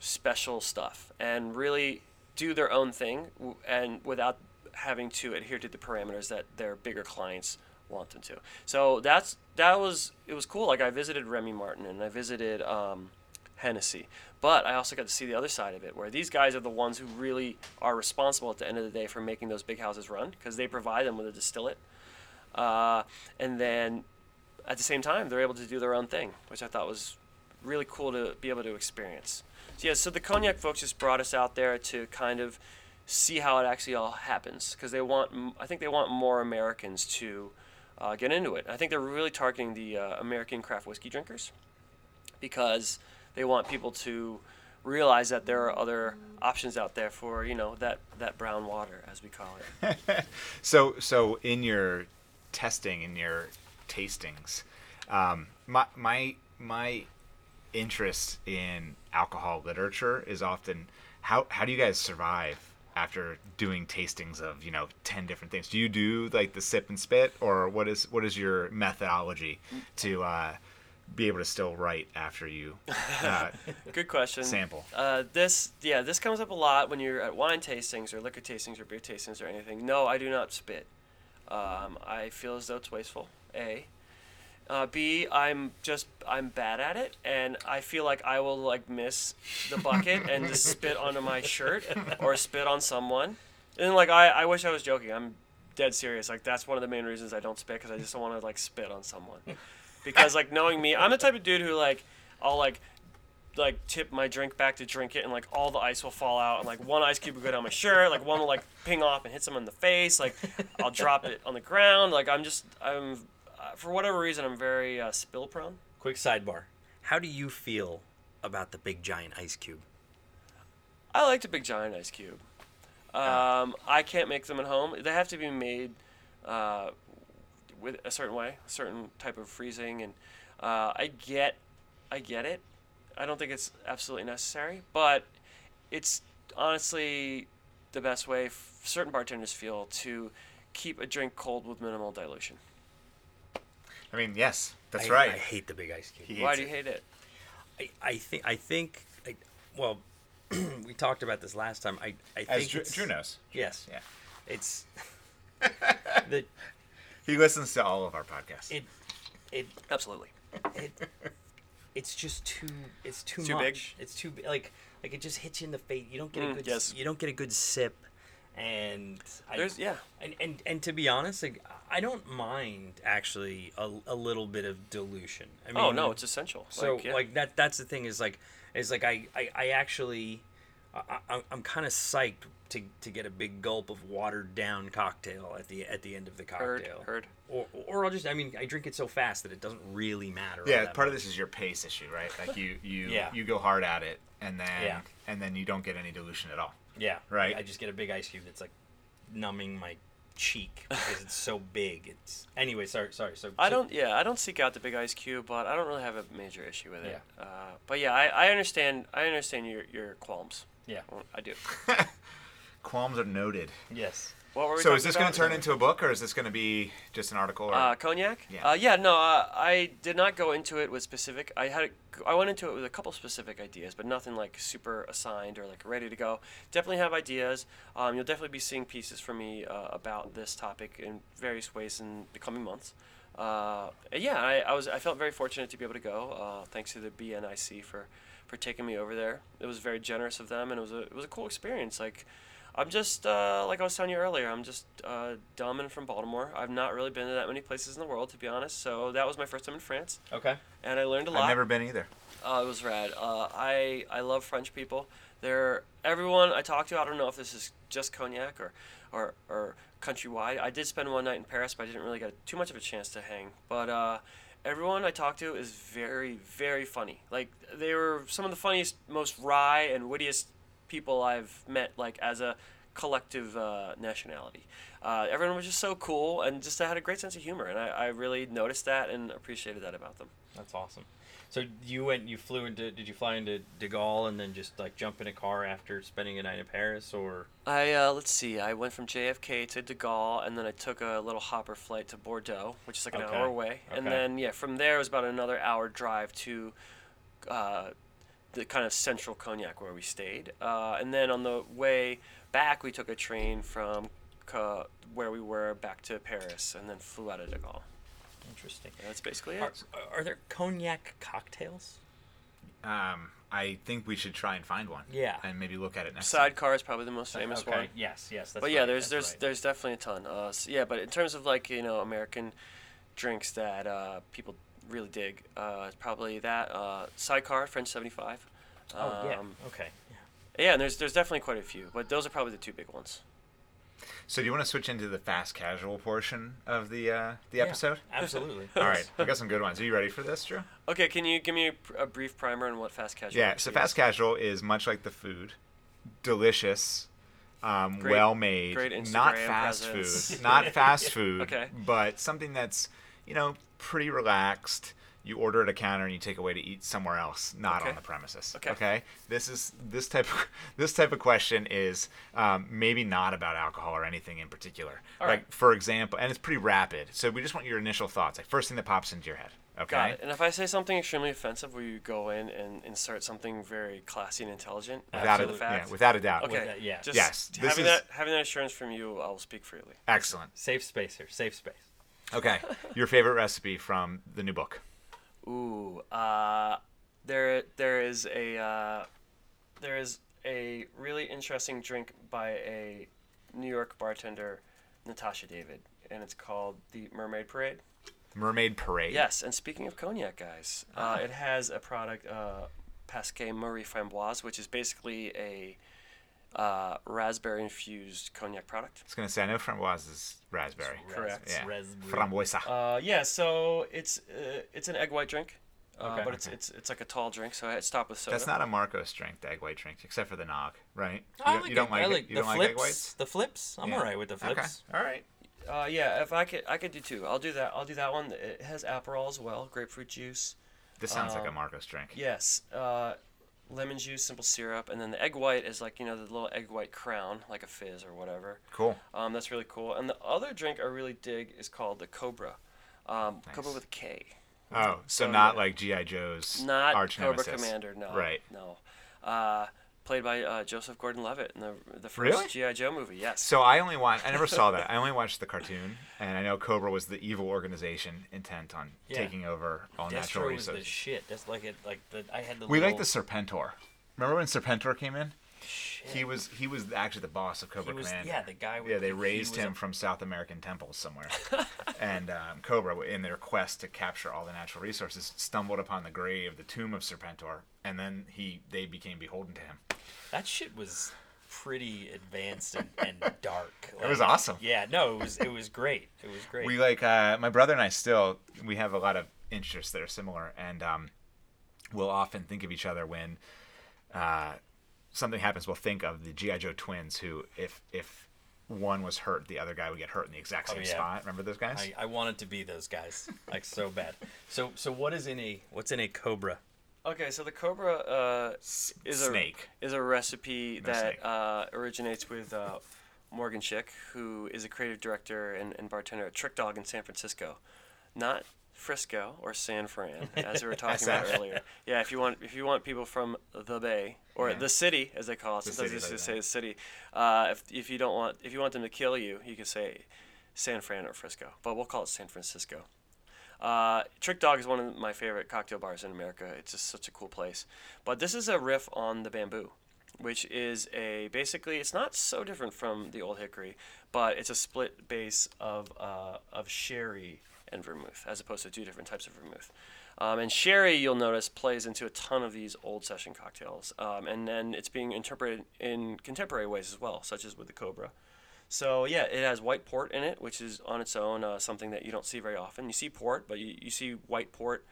special stuff and really do their own thing and without having to adhere to the parameters that their bigger clients want them to. So that's that was it was cool. Like I visited Remy Martin and I visited um, Hennessy, but I also got to see the other side of it, where these guys are the ones who really are responsible at the end of the day for making those big houses run because they provide them with a distillate, uh, and then at the same time they're able to do their own thing, which I thought was really cool to be able to experience. So yeah, so the cognac folks just brought us out there to kind of see how it actually all happens because they want I think they want more Americans to uh, get into it. I think they're really targeting the uh, American craft whiskey drinkers because they want people to realize that there are other options out there for you know that that brown water as we call it. So, so in your testing, in your tastings, um, my my my interest in alcohol literature is often how how do you guys survive after doing tastings of you know ten different things? Do you do like the sip and spit, or what is what is your methodology to uh, be able to still write after you uh, Good question. sample? Uh, this yeah, this comes up a lot when you're at wine tastings or liquor tastings or beer tastings or anything. No, I do not spit. Um, I feel as though it's wasteful. A. Uh, B. I'm just I'm bad at it, and I feel like I will like miss the bucket and just spit onto my shirt or spit on someone. And like I, I wish I was joking. I'm dead serious. Like that's one of the main reasons I don't spit because I just don't want to like spit on someone. Because like knowing me, I'm the type of dude who like I'll like like tip my drink back to drink it and like all the ice will fall out and like one ice cube will go down my shirt like one will like ping off and hit someone in the face like i'll drop it on the ground like i'm just i'm for whatever reason i'm very uh, spill prone Quick sidebar. How do you feel about the big giant ice cube? i like the big giant ice cube um, i can't make them at home they have to be made uh, with a certain way a certain type of freezing and uh, i get i get it i don't think it's absolutely necessary but it's honestly the best way f- certain bartenders feel to keep a drink cold with minimal dilution. I mean, yes, that's I, right. I hate the big ice cube. Why do you hate it? I, I think I think I, well, we talked about this last time. I I As think Drew, it's- Drew knows. Yes. Yeah. It's the He listens to all of our podcasts. it it Absolutely. it it's just too it's too Too much. big? It's too bi- like like it just hits you in the face. You don't get a Mm, good yes. you don't get a good sip, and I, There's yeah. and, and and to be honest, like, I don't mind actually a, a little bit of dilution. I oh, mean, oh no, it's essential. so like, yeah. like that that's the thing is like is like I I, I actually I, I, I'm kind of psyched to, to get a big gulp of watered down cocktail at the at the end of the cocktail. heard. heard. Or, or I'll just I mean I drink it so fast that it doesn't really matter. yeah, that part of this is your pace issue, right? Like you you Yeah. you go hard at it, and then Yeah. and then you don't get any dilution at all. Yeah. Right. I just get a big ice cube that's like numbing my cheek because it's so big. It's anyway. Sorry, sorry. So I don't yeah, I don't seek out the big ice cube, but I don't really have a major issue with it. Yeah. Uh, but yeah, I, I understand I understand your your qualms. Yeah. I do. Qualms are noted. Yes. What were we So is this going to turn into a book, or is this going to be just an article? Or... Uh, cognac? Yeah. Uh, yeah, no, uh, I did not go into it with specific. I had, a, I went into it with a couple specific ideas, but nothing like super assigned or like ready to go. Definitely have ideas. Um, you'll definitely be seeing pieces from me uh, about this topic in various ways in the coming months. Uh, yeah, I, I was, I felt very fortunate to be able to go. Uh, thanks to the BNIC for, for taking me over there. It was very generous of them, and it was a, it was a cool experience. Like. I'm just uh, like I was telling you earlier. I'm just uh, dumb and from Baltimore. I've not really been to that many places in the world, to be honest. So that was my first time in France, Okay. and I learned a lot. I've never been either. Uh, it was rad. Uh, I I love French people. They're everyone I talk to. I don't know if this is just cognac or, or or countrywide. I did spend one night in Paris, but I didn't really get too much of a chance to hang. But uh, everyone I talk to is very very funny. Like they were some of the funniest, most wry and wittiest people I've met. Like as a collective uh, nationality. Uh, everyone was just so cool and just had a great sense of humor, and I, I really noticed that and appreciated that about them. That's awesome. So you went, you flew into, did you fly into De Gaulle and then just like jump in a car after spending a night in Paris, or? I uh, let's see. I went from JFK to De Gaulle, and then I took a little hopper flight to Bordeaux, which is like an Okay. hour away. And then yeah, from there it was about another hour drive to uh, the kind of central Cognac where we stayed. Uh, and then on the way back, we took a train from Ca- where we were back to Paris, and then flew out of De Gaulle. Interesting. Yeah, that's basically Are, it. are there cognac cocktails? Um, I think we should try and find one. Yeah. And maybe look at it next time. Sidecar is probably the most famous okay. one. Yes, yes. That's but yeah, right, there's that's there's right. there's definitely a ton. Uh, s yeah, but in terms of like you know American drinks that uh, people really dig, uh, it's probably that uh, Sidecar French 75. Oh yeah. Um, Okay. yeah, and there's there's definitely quite a few, but those are probably the two big ones. So do you want to switch into the fast casual portion of the uh, the Yeah, episode? absolutely. All right, I got some good ones. Are you ready for this, Drew? Okay, can you give me a, a brief primer on what fast casual? Yeah. So actually fast casual is much like the food, delicious, um, Great- well made, great not fast presence. food, not fast food, Okay. but something that's you know pretty relaxed. You order at a counter and you take away to eat somewhere else, not Okay. on the premises. Okay. okay. This is this type of this type of question is um, maybe not about alcohol or anything in particular. All like right. for example, and it's pretty rapid. So we just want your initial thoughts, like first thing that pops into your head. Okay. Got it. And if I say something extremely offensive, will you go in and insert something very classy and intelligent Without after a, the yeah, fact? without a doubt. Okay. that- yeah. Just Yes, having is- that having that assurance from you, I will speak freely. Excellent. Safe space here. Safe space. Okay. Your favorite recipe from the new book. Ooh, uh, there there is a uh, there is a really interesting drink by a New York bartender, Natasha David, and it's called the Mermaid Parade. The Mermaid Parade. Yes, and speaking of cognac, guys, uh, it has a product, uh, Pasquet Marie Framboise, which is basically a uh, raspberry infused cognac product. I was gonna say I know framboise is raspberry. Correct. Yeah. Raspberry. Framboesa. Uh, yeah, so it's uh, it's an egg white drink, uh, Okay. but it's, it's it's like a tall drink, so I stopped with soda. That's not a Marcos drink, the egg white drink, except for the nog, right? You I don't, like you don't it. like I like You the don't like flips. egg whites? The flips. I'm Yeah. alright with the flips. Okay. All right. Uh, yeah, if I could, I could do two. I'll do that. I'll do that one. It has Aperol as well, grapefruit juice. This sounds like a Um, Marcos drink. Yes, uh, lemon juice, simple syrup, and then the egg white is like you know the little egg white crown, like a fizz or whatever. Cool. Um, that's really cool. And the other drink I really dig is called the Cobra. Um, Cobra with a K. Oh, so So, not yeah. like GI Joe's Not arch Cobra nemesis. Commander. No. Right. No. Uh, played by uh, Joseph Gordon-Levitt in the the first Really? GI Joe movie. Yes. So I only watched. I never saw that. I only watched the cartoon, and I know Cobra was the evil organization intent on Yeah. taking over all natural Destro was the shit. That's like it. Like the I had the. we like the Serpentor. Remember when Serpentor came in? Shit. He was he was actually the boss of Cobra was- Command. yeah, the guy with- Yeah, they he raised him a- from South American temples somewhere, and um, Cobra, in their quest to capture all the natural resources, stumbled upon the grave, the tomb of Serpentor, and then he they became beholden to him. That shit was pretty advanced and, and dark. It was awesome. Yeah, no, it was it was great. It was great. We like uh, my brother and I still we have a lot of interests that are similar, and um, we'll often think of each other when uh, something happens. We'll think of the GI Joe twins, who if if one was hurt, the other guy would get hurt in the exact Oh, same yeah. spot. Remember those guys? I, I wanted to be those guys like so bad. So so what is in a what's in a cobra? Okay, so the Cobra uh, is snake. a is a recipe No that uh, originates with uh, Morgan Schick, who is a creative director and, and bartender at Trick Dog in San Francisco, not Frisco or San Fran, as we were talking about earlier. Yeah, if you want if you want people from the Bay or Yeah. the city, as they call it, The sometimes they like just say the city. Uh, if if you don't want if you want them to kill you, you can say San Fran or Frisco, but we'll call it San Francisco. Uh, Trick Dog is one of my favorite cocktail bars in America. It's just such a cool place. But this is a riff on the bamboo, which is a basically it's not so different from the Old Hickory, but it's a split base of uh, of sherry and vermouth as opposed to two different types of vermouth. Um, and sherry, you'll notice, plays into a ton of these old session cocktails, um, and then it's being interpreted in contemporary ways as well, such as with the Cobra. So yeah, it has white port in it, which is on its own uh, something that you don't see very often. You see port, but you, you see white port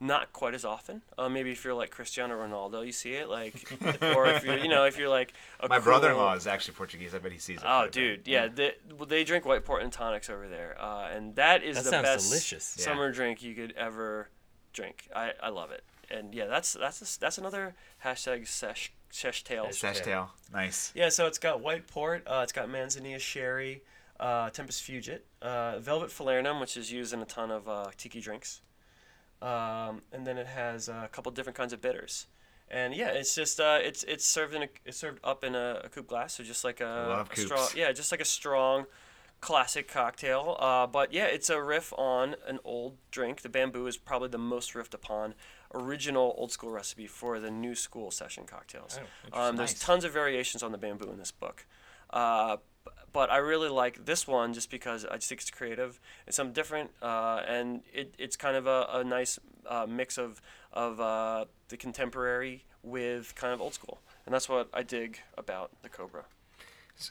not quite as often. Uh, maybe if you're like Cristiano Ronaldo, you see it like, or if you're you know if you're like a My cool- brother-in-law is actually Portuguese. I bet he sees it. Oh, quite bit. dude, yeah, they, well, they drink white port and tonics over there, uh, and that is That the best delicious. Yeah. summer drink you could ever drink. I, I love it. and yeah, that's that's that's another hashtag sesh sesh tails. Sesh- Sesh tail. Nice. Yeah, so it's got white port, uh, it's got manzanilla sherry, uh, tempus fugit, uh, velvet falernum, which is used in a ton of uh, tiki drinks, um, and then it has a couple different kinds of bitters. And yeah, it's just uh, it's it's served in a it's served up in a, a coupe glass, so just like a, a strong yeah, just like a strong classic cocktail. Uh, but yeah, it's a riff on an old drink. The bamboo is probably the most riffed upon original old school recipe for the new school session cocktails. Oh, um, there's Nice. tons of variations on the bamboo in this book. Uh, but I really like this one just because I just think it's creative. It's something different, uh, and it, it's kind of a, a nice uh, mix of of uh, the contemporary with kind of old school, and that's what I dig about the Cobra.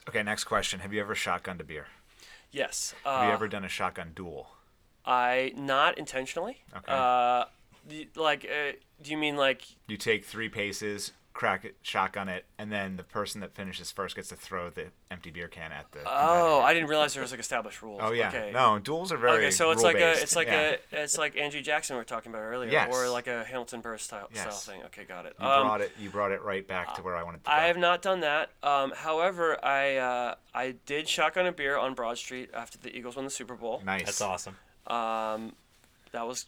Okay, next question. Have you ever shotgunned a beer? Yes. Have you uh, ever done a shotgun duel? I not intentionally. Okay. Uh, the- like, uh, do you mean like? You take three paces, crack it, shotgun it, and then the person that finishes first gets to throw the empty beer can at the. Oh, competitor. I didn't realize there was like established rules. Oh yeah. Okay. No, duels are very. Okay, so it's like a, it's like Yeah. a, it's like Andrew Jackson we were talking about earlier, Yes. or like a Hamilton Burr style, style thing. Okay, got it. You Um, brought it. You brought it right back to where I wanted to go. I have not done that. Um, however, I uh, I did shotgun a beer on Broad Street after the Eagles won the Super Bowl. Nice. That's awesome. Um, that was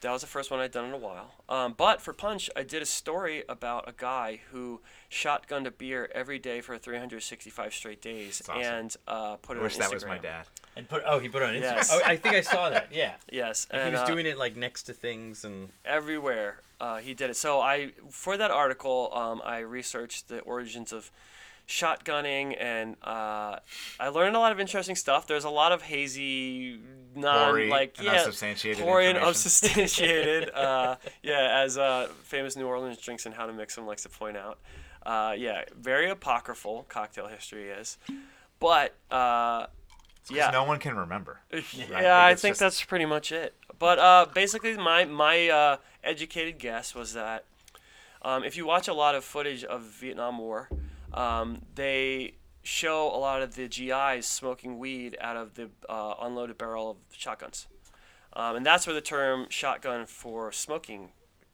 that was the first one I'd done in a while. Um, but for Punch, I did a story about a guy who shotgunned a beer every day for 365 straight days awesome. and uh, put it I wish on that was my dad. And put oh he put it on Instagram. Yes. Oh, I think I saw that. Yeah. Yes, Like, and he was uh, doing it like next to things and everywhere uh, he did it. So I, for that article, um, I researched the origins of shotgunning, and uh, I learned a lot of interesting stuff. There's a lot of hazy, non Hoary like and yeah, unsubstantiated hoary and unsubstantiated. uh, yeah, as uh, famous New Orleans drinks and how to mix them likes to point out. Uh, yeah, very apocryphal cocktail history is, but. Uh, yeah, No one can remember. yeah, Like, I think just- that's pretty much it. But uh, basically, my my uh, educated guess was that um, if you watch a lot of footage of Vietnam War, um, they show a lot of the GIs smoking weed out of the uh, unloaded barrel of shotguns, um, and that's where the term shotgun for smoking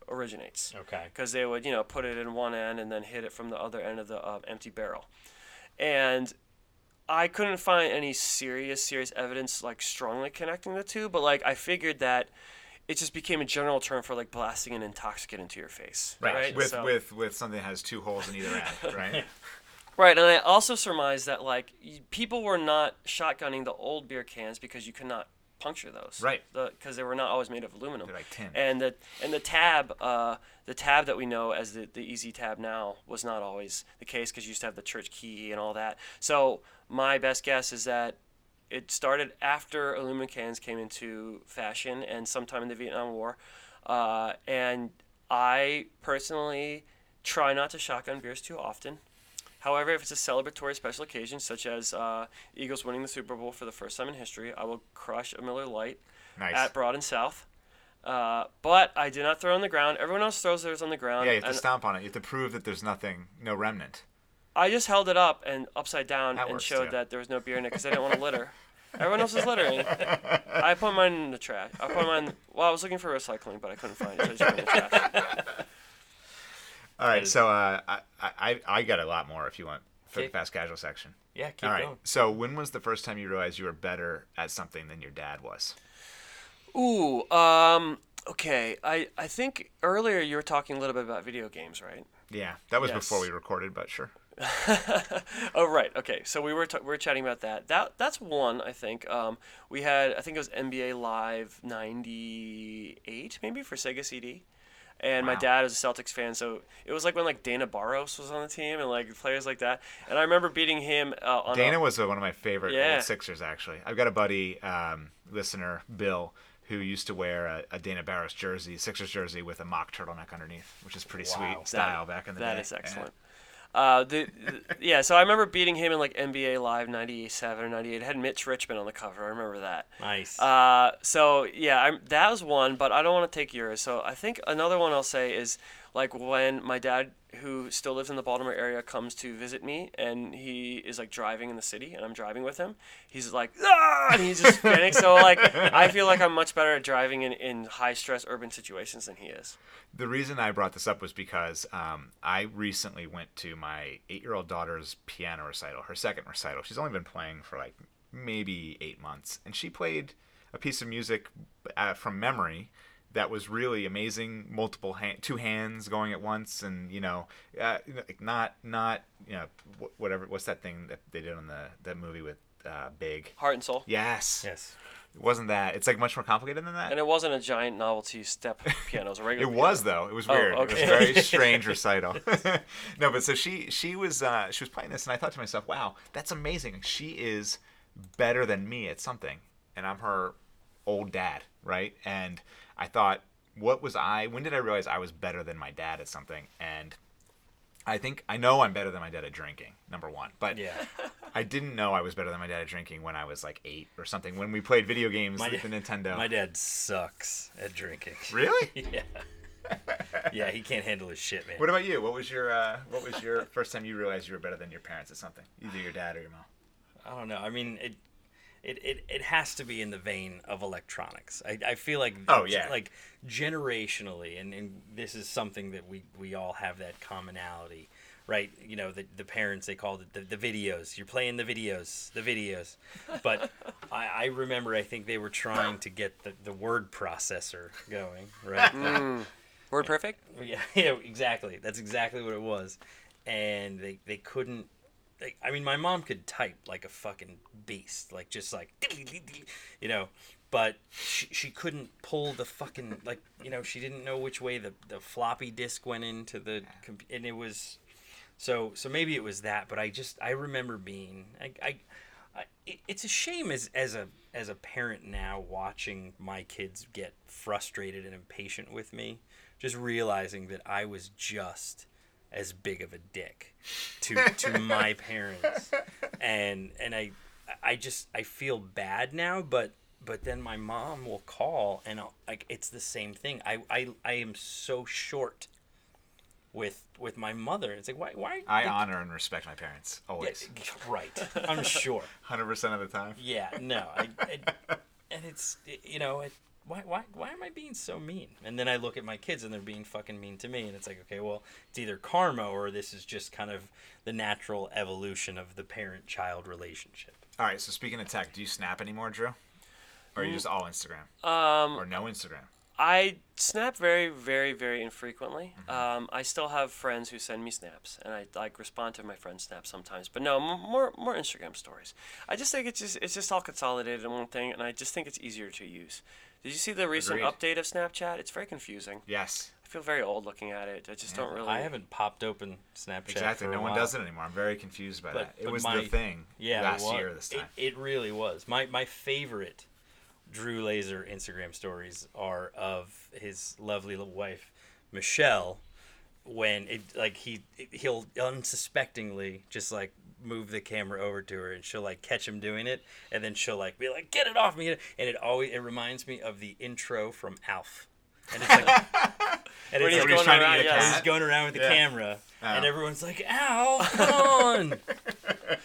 originates. Okay. because they would you know put it in one end and then hit it from the other end of the uh, empty barrel. And i couldn't find any serious serious evidence like strongly connecting the two but like i figured that it just became a general term for like blasting an intoxicant into your face. Right, With So- with with something that has two holes in either end, right? Right, and I also surmised that like people were not shotgunning the old beer cans because you could not puncture those. Right. Because they were not always made of aluminum. They're like tin. And the and the tab, uh, the tab that we know as the the easy tab now was not always the case because you used to have the church key and all that. So my best guess is that it started after aluminum cans came into fashion and sometime in the Vietnam War. Uh, and I personally try not to shotgun beers too often. However, if it's a celebratory special occasion, such as uh, Eagles winning the Super Bowl for the first time in history, I will crush a Miller Lite Nice. at Broad and South. Uh, but I did not throw on the ground. Everyone else throws theirs on the ground. yeah, you have to stomp on it. You have to prove that there's nothing, no remnant. I just held it up and upside down That and works, showed too. that there was no beer in it because I didn't want to litter. Everyone else was littering. I put mine in the trash. I put mine. Well, I was looking for recycling, but I couldn't find it, so I just put it in the trash. All right, so uh, I, I I got a lot more if you want for the fast casual section. Yeah, keep All right. going. So when was the first time you realized you were better at something than your dad was? Ooh, um, okay. I, I think earlier you were talking a little bit about video games, right? Yeah, that was before we recorded, but sure. oh right, okay. So we were t- we were chatting about that. That that's one I think. Um, we had I think it was NBA Live '98 maybe for Sega CD, and my dad is a Celtics fan, so it was like when like Dana Barros was on the team and like players like that. And I remember beating him uh, on Dana a, was uh, one of my favorite Yeah. Sixers, actually. I've got a buddy, um, listener, Bill, who used to wear a, a Dana Barros jersey, Sixers jersey, with a mock turtleneck underneath, which is pretty Wow. sweet style back in the That day. is excellent. Uh, the, the- yeah, so I remember beating him in like NBA Live '97 or '98. It had Mitch Richmond on the cover. I remember that. Nice. Uh, so yeah, I'm, that was one, but I don't want to take yours. So I think another one I'll say is like when my dad who still lives in the Baltimore area comes to visit me, and he is like driving in the city, and I'm driving with him. He's like, ah, and he's just spinning. so like, I feel like I'm much better at driving in, in high stress urban situations than he is. The reason I brought this up was because um, I recently went to my eight year old daughter's piano recital, her second recital. She's only been playing for like maybe eight months, and she played a piece of music uh, from memory that was really amazing multiple hand, two hands going at once and you know uh, not not you know whatever what's that thing that they did on the that movie with uh, big Heart and soul. yes Yes. it wasn't that it's like much more complicated than that And it wasn't a giant novelty step piano. It was a regular. It was though. It was Oh, weird. It was a very strange recital. no, but so she she was uh, she was playing this, and I thought to myself, "Wow, that's amazing. She is better than me at something, and I'm her old dad, right?" And I thought, what was I? When did I realize I was better than my dad at something? And I think I know I'm better than my dad at drinking. Number one, but Yeah. I didn't know I was better than my dad at drinking when I was like eight or something. When we played video games My with the Nintendo. My dad sucks at drinking. Really? yeah. yeah, he can't handle his shit, man. What about you? What was your uh, What was your first time you realized you were better than your parents at something? Either your dad or your mom. I don't know. I mean, it, it, it, it has to be in the vein of electronics. I, I feel like Oh, yeah. like generationally, and, and this is something that we we all have that commonality, right? You know, the the parents they called it the, the videos. You're playing the videos, the videos. But I, I remember, I think they were trying to get the, the word processor going, right? Mm. WordPerfect. Yeah, yeah, exactly. That's exactly what it was. And they they couldn't. They, I mean, my mom could type like a fucking beast, like just like, you know, but she, she couldn't pull the fucking like, you know, she didn't know which way the, the floppy disk went into the, comp- and it was, so so maybe it was that. But I just I remember being I. I I, it- it's a shame as as a as a parent now watching my kids get frustrated and impatient with me, just realizing that I was just as big of a dick to to my parents, and and I I just I feel bad now, but but then my mom will call and I'll, like it's the same thing. I I I am so short with with my mother. It's like why why I like, honor and respect my parents yeah, always, right. I'm sure. hundred percent of the time. Yeah, no, I, I and it's you know, it, why why why am I being so mean? And then I look at my kids and they're being fucking mean to me, and it's like, okay, well, it's either karma or this is just kind of the natural evolution of the parent-child relationship. All right. So speaking of tech, do you snap anymore, Drew? Or are you just all Instagram Um, or no Instagram? I snap very, very, very infrequently. Um, I still have friends who send me snaps, and I like respond to my friends' snaps sometimes. But no, m- more more Instagram stories. I just think it's just it's just all consolidated in one thing, and I just think it's easier to use. Did you see the recent Agreed. update of Snapchat? It's very confusing. Yes, I feel very old looking at it. I just don't really. I haven't popped open Snapchat. exactly. for a No one while. does it anymore. I'm very confused by But- that. It but was my- the thing Yeah, last it was. year this time. It, it really was. My my favorite Drew Lazor Instagram stories are of his lovely little wife Michelle when it like he he'll unsuspectingly just like move the camera over to her and she'll like catch him doing it and then she'll like be like get it off me and it always it reminds me of the intro from Alf and it's like and it's he's like, going trying to around, a yes. he's going around with the Yeah. camera and Oh. everyone's like ow come on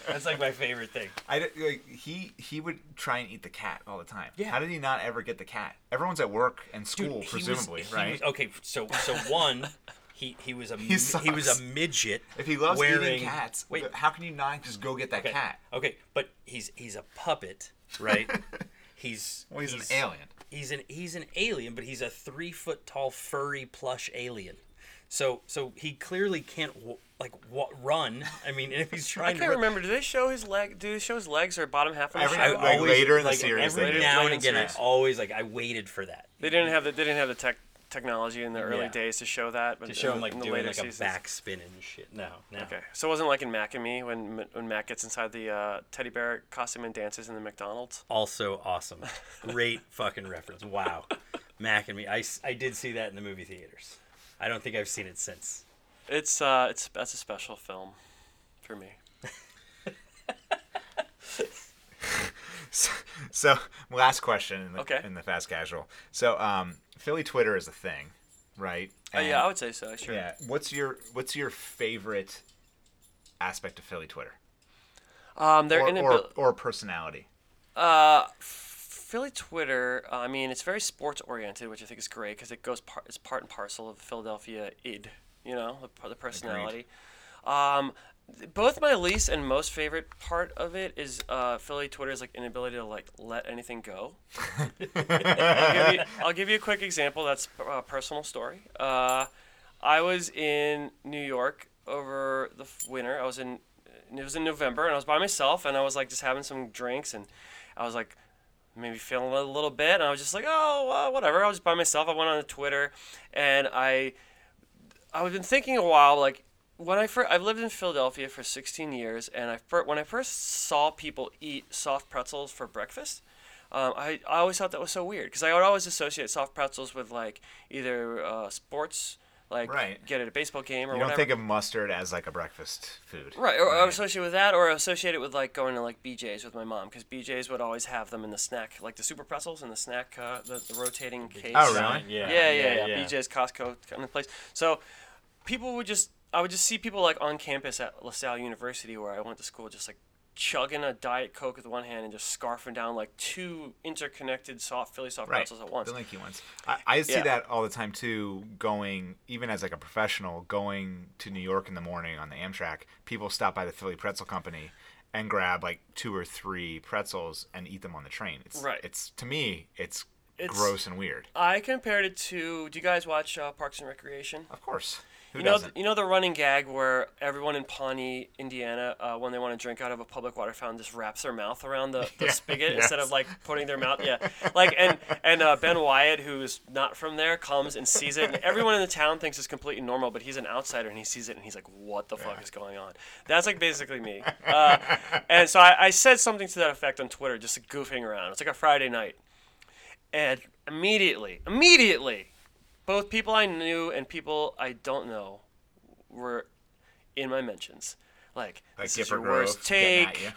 that's like my favorite thing I like, he he would try and eat the cat all the time. Yeah. How did he not ever get the cat? Everyone's at work and school, he presumably, was, right? was- okay, so so one, he he was a He mi- he was a midget. if he loves wearing, eating cats, wait, how can you not just go get that okay, cat? okay, but he's he's a puppet, right? he's Well, he's, an alien. He's an he's an alien, but he's a three foot tall furry plush alien. So so he clearly can't like w- run. I mean, if he's trying to I can't run, remember. Do they show his leg? Do they show his legs or bottom half of the Every- show? I- like, later in the like, series, every now and Later in the again, I always like I waited for that. They didn't have the they didn't have the tech technology in the early Yeah. days to show that. But to show in, him like in the doing later like a seasons. backspin and shit. No, no. Okay, so it wasn't like in Mac and Me when when Mac gets inside the uh, teddy bear costume and dances in the McDonald's. Also awesome. Great fucking reference. Wow. Mac and me. I, I did see that in the movie theaters. I don't think I've seen it since. It's uh, it's that's a special film for me. So, last question in the, Okay. in the fast casual. So, um, Philly Twitter is a thing, right? Uh, And- yeah, I would say so. Sure. yeah. What's your What's your favorite aspect of Philly Twitter, Um, they're or, in or, or personality? Uh, Philly Twitter. I mean, it's very sports oriented, which I think is great because it goes part. It's part and parcel of Philadelphia id. You know, the, the personality. Um, th- both my least and most favorite part of it is uh, Philly Twitter's like inability to like let anything go. I'll, give you, I'll give you a quick example. That's a personal story. Uh, I was in New York over the winter. I was in. It was in November, and I was by myself, and I was like just having some drinks, and I was like maybe feeling a little bit, and I was just like, oh, uh, whatever. I was by myself. I went on Twitter, and I, I've been thinking a while, like when I first, I've lived in Philadelphia for 16 years, and I fir- when I first saw people eat soft pretzels for breakfast, um, I, I always thought that was so weird because I would always associate soft pretzels with like either uh, sports, like Right. get at a baseball game or You don't whatever. think of mustard as like a breakfast food, Right, or, or associate with that, or associate it with like going to like BJ's with my mom, because BJ's would always have them in the snack, like the super pretzels in the snack, uh, the, the rotating case. Oh, really? Yeah. Yeah, yeah, yeah. BJ's, Costco kind of place. So people would just, I would just see people like on campus at LaSalle University where I went to school, just like chugging a diet coke with one hand and just scarfing down like two interconnected soft Philly soft Right. pretzels at once. The ones. I, I see Yeah. that all the time too. Going even as like a professional, going to New York in the morning on the Amtrak, people stop by the Philly Pretzel Company and grab like two or three pretzels and eat them on the train. It's Right. It's to me, it's, It's- gross and weird. I compared it to. Do you guys watch uh, Parks and Recreation? Of course. Who you know, doesn't? you know the running gag where everyone in Pawnee, Indiana, uh, when they want to drink out of a public water fountain, just wraps their mouth around the, the Yeah, spigot instead of like putting their mouth. Yeah, like and and uh, Ben Wyatt, who's not from there, comes and sees it, and everyone in the town thinks it's completely normal, but he's an outsider and he sees it and he's like, "What the fuck is going on?" That's like basically me. Uh, and so I, I said something to that effect on Twitter, just goofing around. It's like a Friday night, and immediately, immediately, both people I knew and people I don't know were in my mentions. Like, like this is your Grove worst take.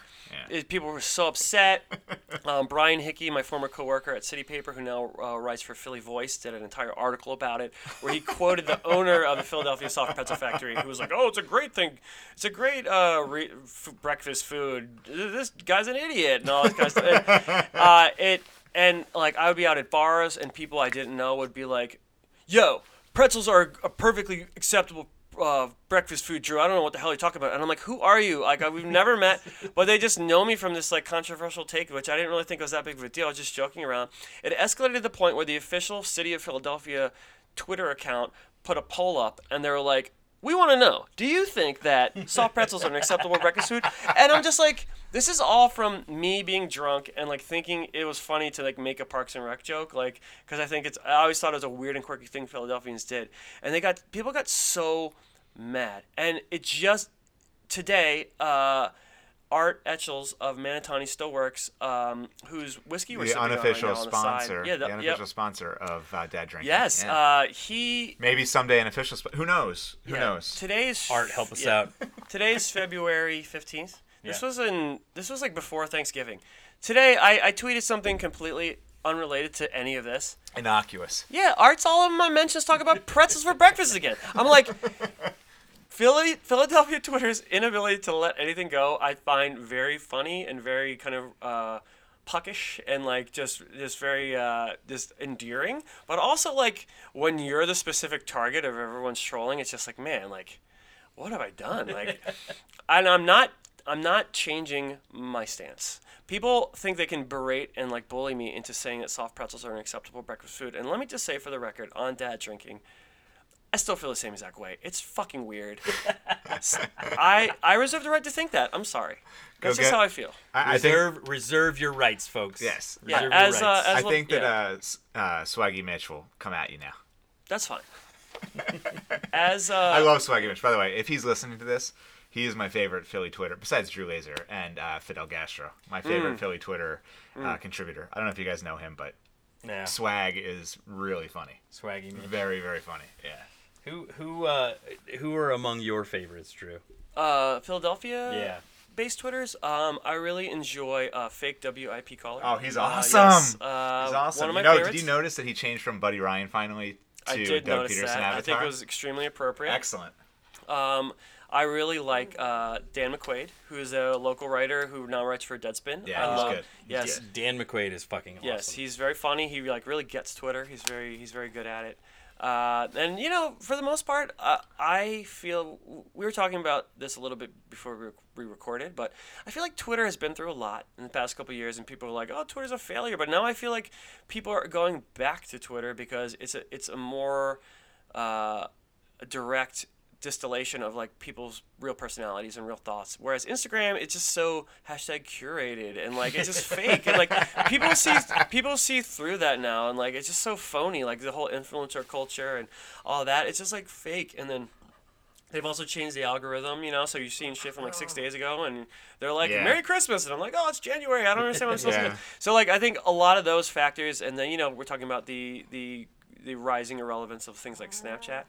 Yeah. People were so upset. Um, Brian Hickey, my former coworker at City Paper, who now uh, writes for Philly Voice, did an entire article about it where he quoted the owner of the Philadelphia Soft Pretzel Factory, who was like, "Oh, it's a great thing. It's a great uh, re- f- breakfast food. This guy's an idiot," and all this kind of stuff. And, uh, it and like I would be out at bars, and people I didn't know would be like, "Yo, pretzels are a perfectly acceptable." Uh, breakfast food, Drew. I don't know what the hell you're talking about. And I'm like, who are you? Like, we've never met, but they just know me from this like controversial take, which I didn't really think was that big of a deal. I was just joking around. It escalated to the point where the official City of Philadelphia Twitter account put a poll up, and they were like, "We want to know, do you think that soft pretzels are an acceptable breakfast food?" And I'm just like, this is all from me being drunk and like thinking it was funny to like make a Parks and Rec joke, like because I think it's I always thought it was a weird and quirky thing Philadelphians did, and they got people got so mad, and it just today. uh Art Etchels of Manatawny still works, um, whose whiskey we're The sipping on right unofficial now on the side. sponsor. Yeah, the the, unofficial yep. sponsor of uh, Dad Drinking. Yes, Yeah. uh, he. Maybe someday an official. Sp- who knows? Who yeah, knows? Today's Art, help us yeah. out. Today's February fifteenth. This Yeah. was in. This was like before Thanksgiving. Today, I, I tweeted something completely unrelated to any of this. Innocuous. Yeah, Art's all of my mentions talk about pretzels for breakfast again. I'm like, Philly, Philadelphia Twitter's inability to let anything go, I find very funny and very kind of uh, puckish and like just just very uh, just endearing. But also like when you're the specific target of everyone's trolling, it's just like, man, like, what have I done? Like, and I'm not I'm not changing my stance. People think they can berate and like bully me into saying that soft pretzels are an acceptable breakfast food. And let me just say for the record, on dad drinking, I still feel the same exact way. It's fucking weird. I I reserve the right to think that. I'm sorry. That's just get- how I feel. I, I think. Reserve, reserve your rights, folks. Yes. Yeah, as, your uh, rights. as- I well- think that yeah. uh, uh, Swaggy Mitch will come at you now. That's fine. As uh, I love Swaggy Mitch. By the way, if he's listening to this, he is my favorite Philly Twitter, besides Drew Lazor and uh, Fidel Gastro, my favorite Mm. Philly Twitter uh, contributor. I don't know if you guys know him, but yeah. Swag is really funny. Swaggy me. Very, very funny. Yeah. Who who uh who are among your favorites, Drew? uh, Philadelphia Yeah. based Twitters, um, I really enjoy uh, fake WIP caller. Oh, he's Uh, awesome. yes, uh, He's awesome. One of my you know, favorites. did you notice that he changed from Buddy Ryan finally to I did Doug notice Peterson that. I think it was extremely appropriate. excellent. Um, I really like uh, Dan McQuade, who is a local writer who now writes for Deadspin. Yeah, I he's love, good. He's Yes, good. Dan McQuade is fucking awesome. yes, he's very funny. He like really gets Twitter. He's very he's very good at it. Uh, and you know, for the most part, uh, I feel we were talking about this a little bit before we, recorded, but I feel like Twitter has been through a lot in the past couple years, and people are like, "Oh, Twitter's a failure," but now I feel like people are going back to Twitter because it's a it's a more uh, direct distillation of like people's real personalities and real thoughts. Whereas Instagram, it's just so hashtag curated and like it's just fake and like people see people see through that now and like it's just so phony. Like the whole influencer culture and all that, it's just like fake. And then they've also changed the algorithm, you know. So you're seeing shit from like six days ago, and they're like Yeah. "Merry Christmas," and I'm like, "Oh, it's January. I don't understand what I'm supposed Yeah. do." So like I think a lot of those factors, and then you know we're talking about the the the rising irrelevance of things like Snapchat.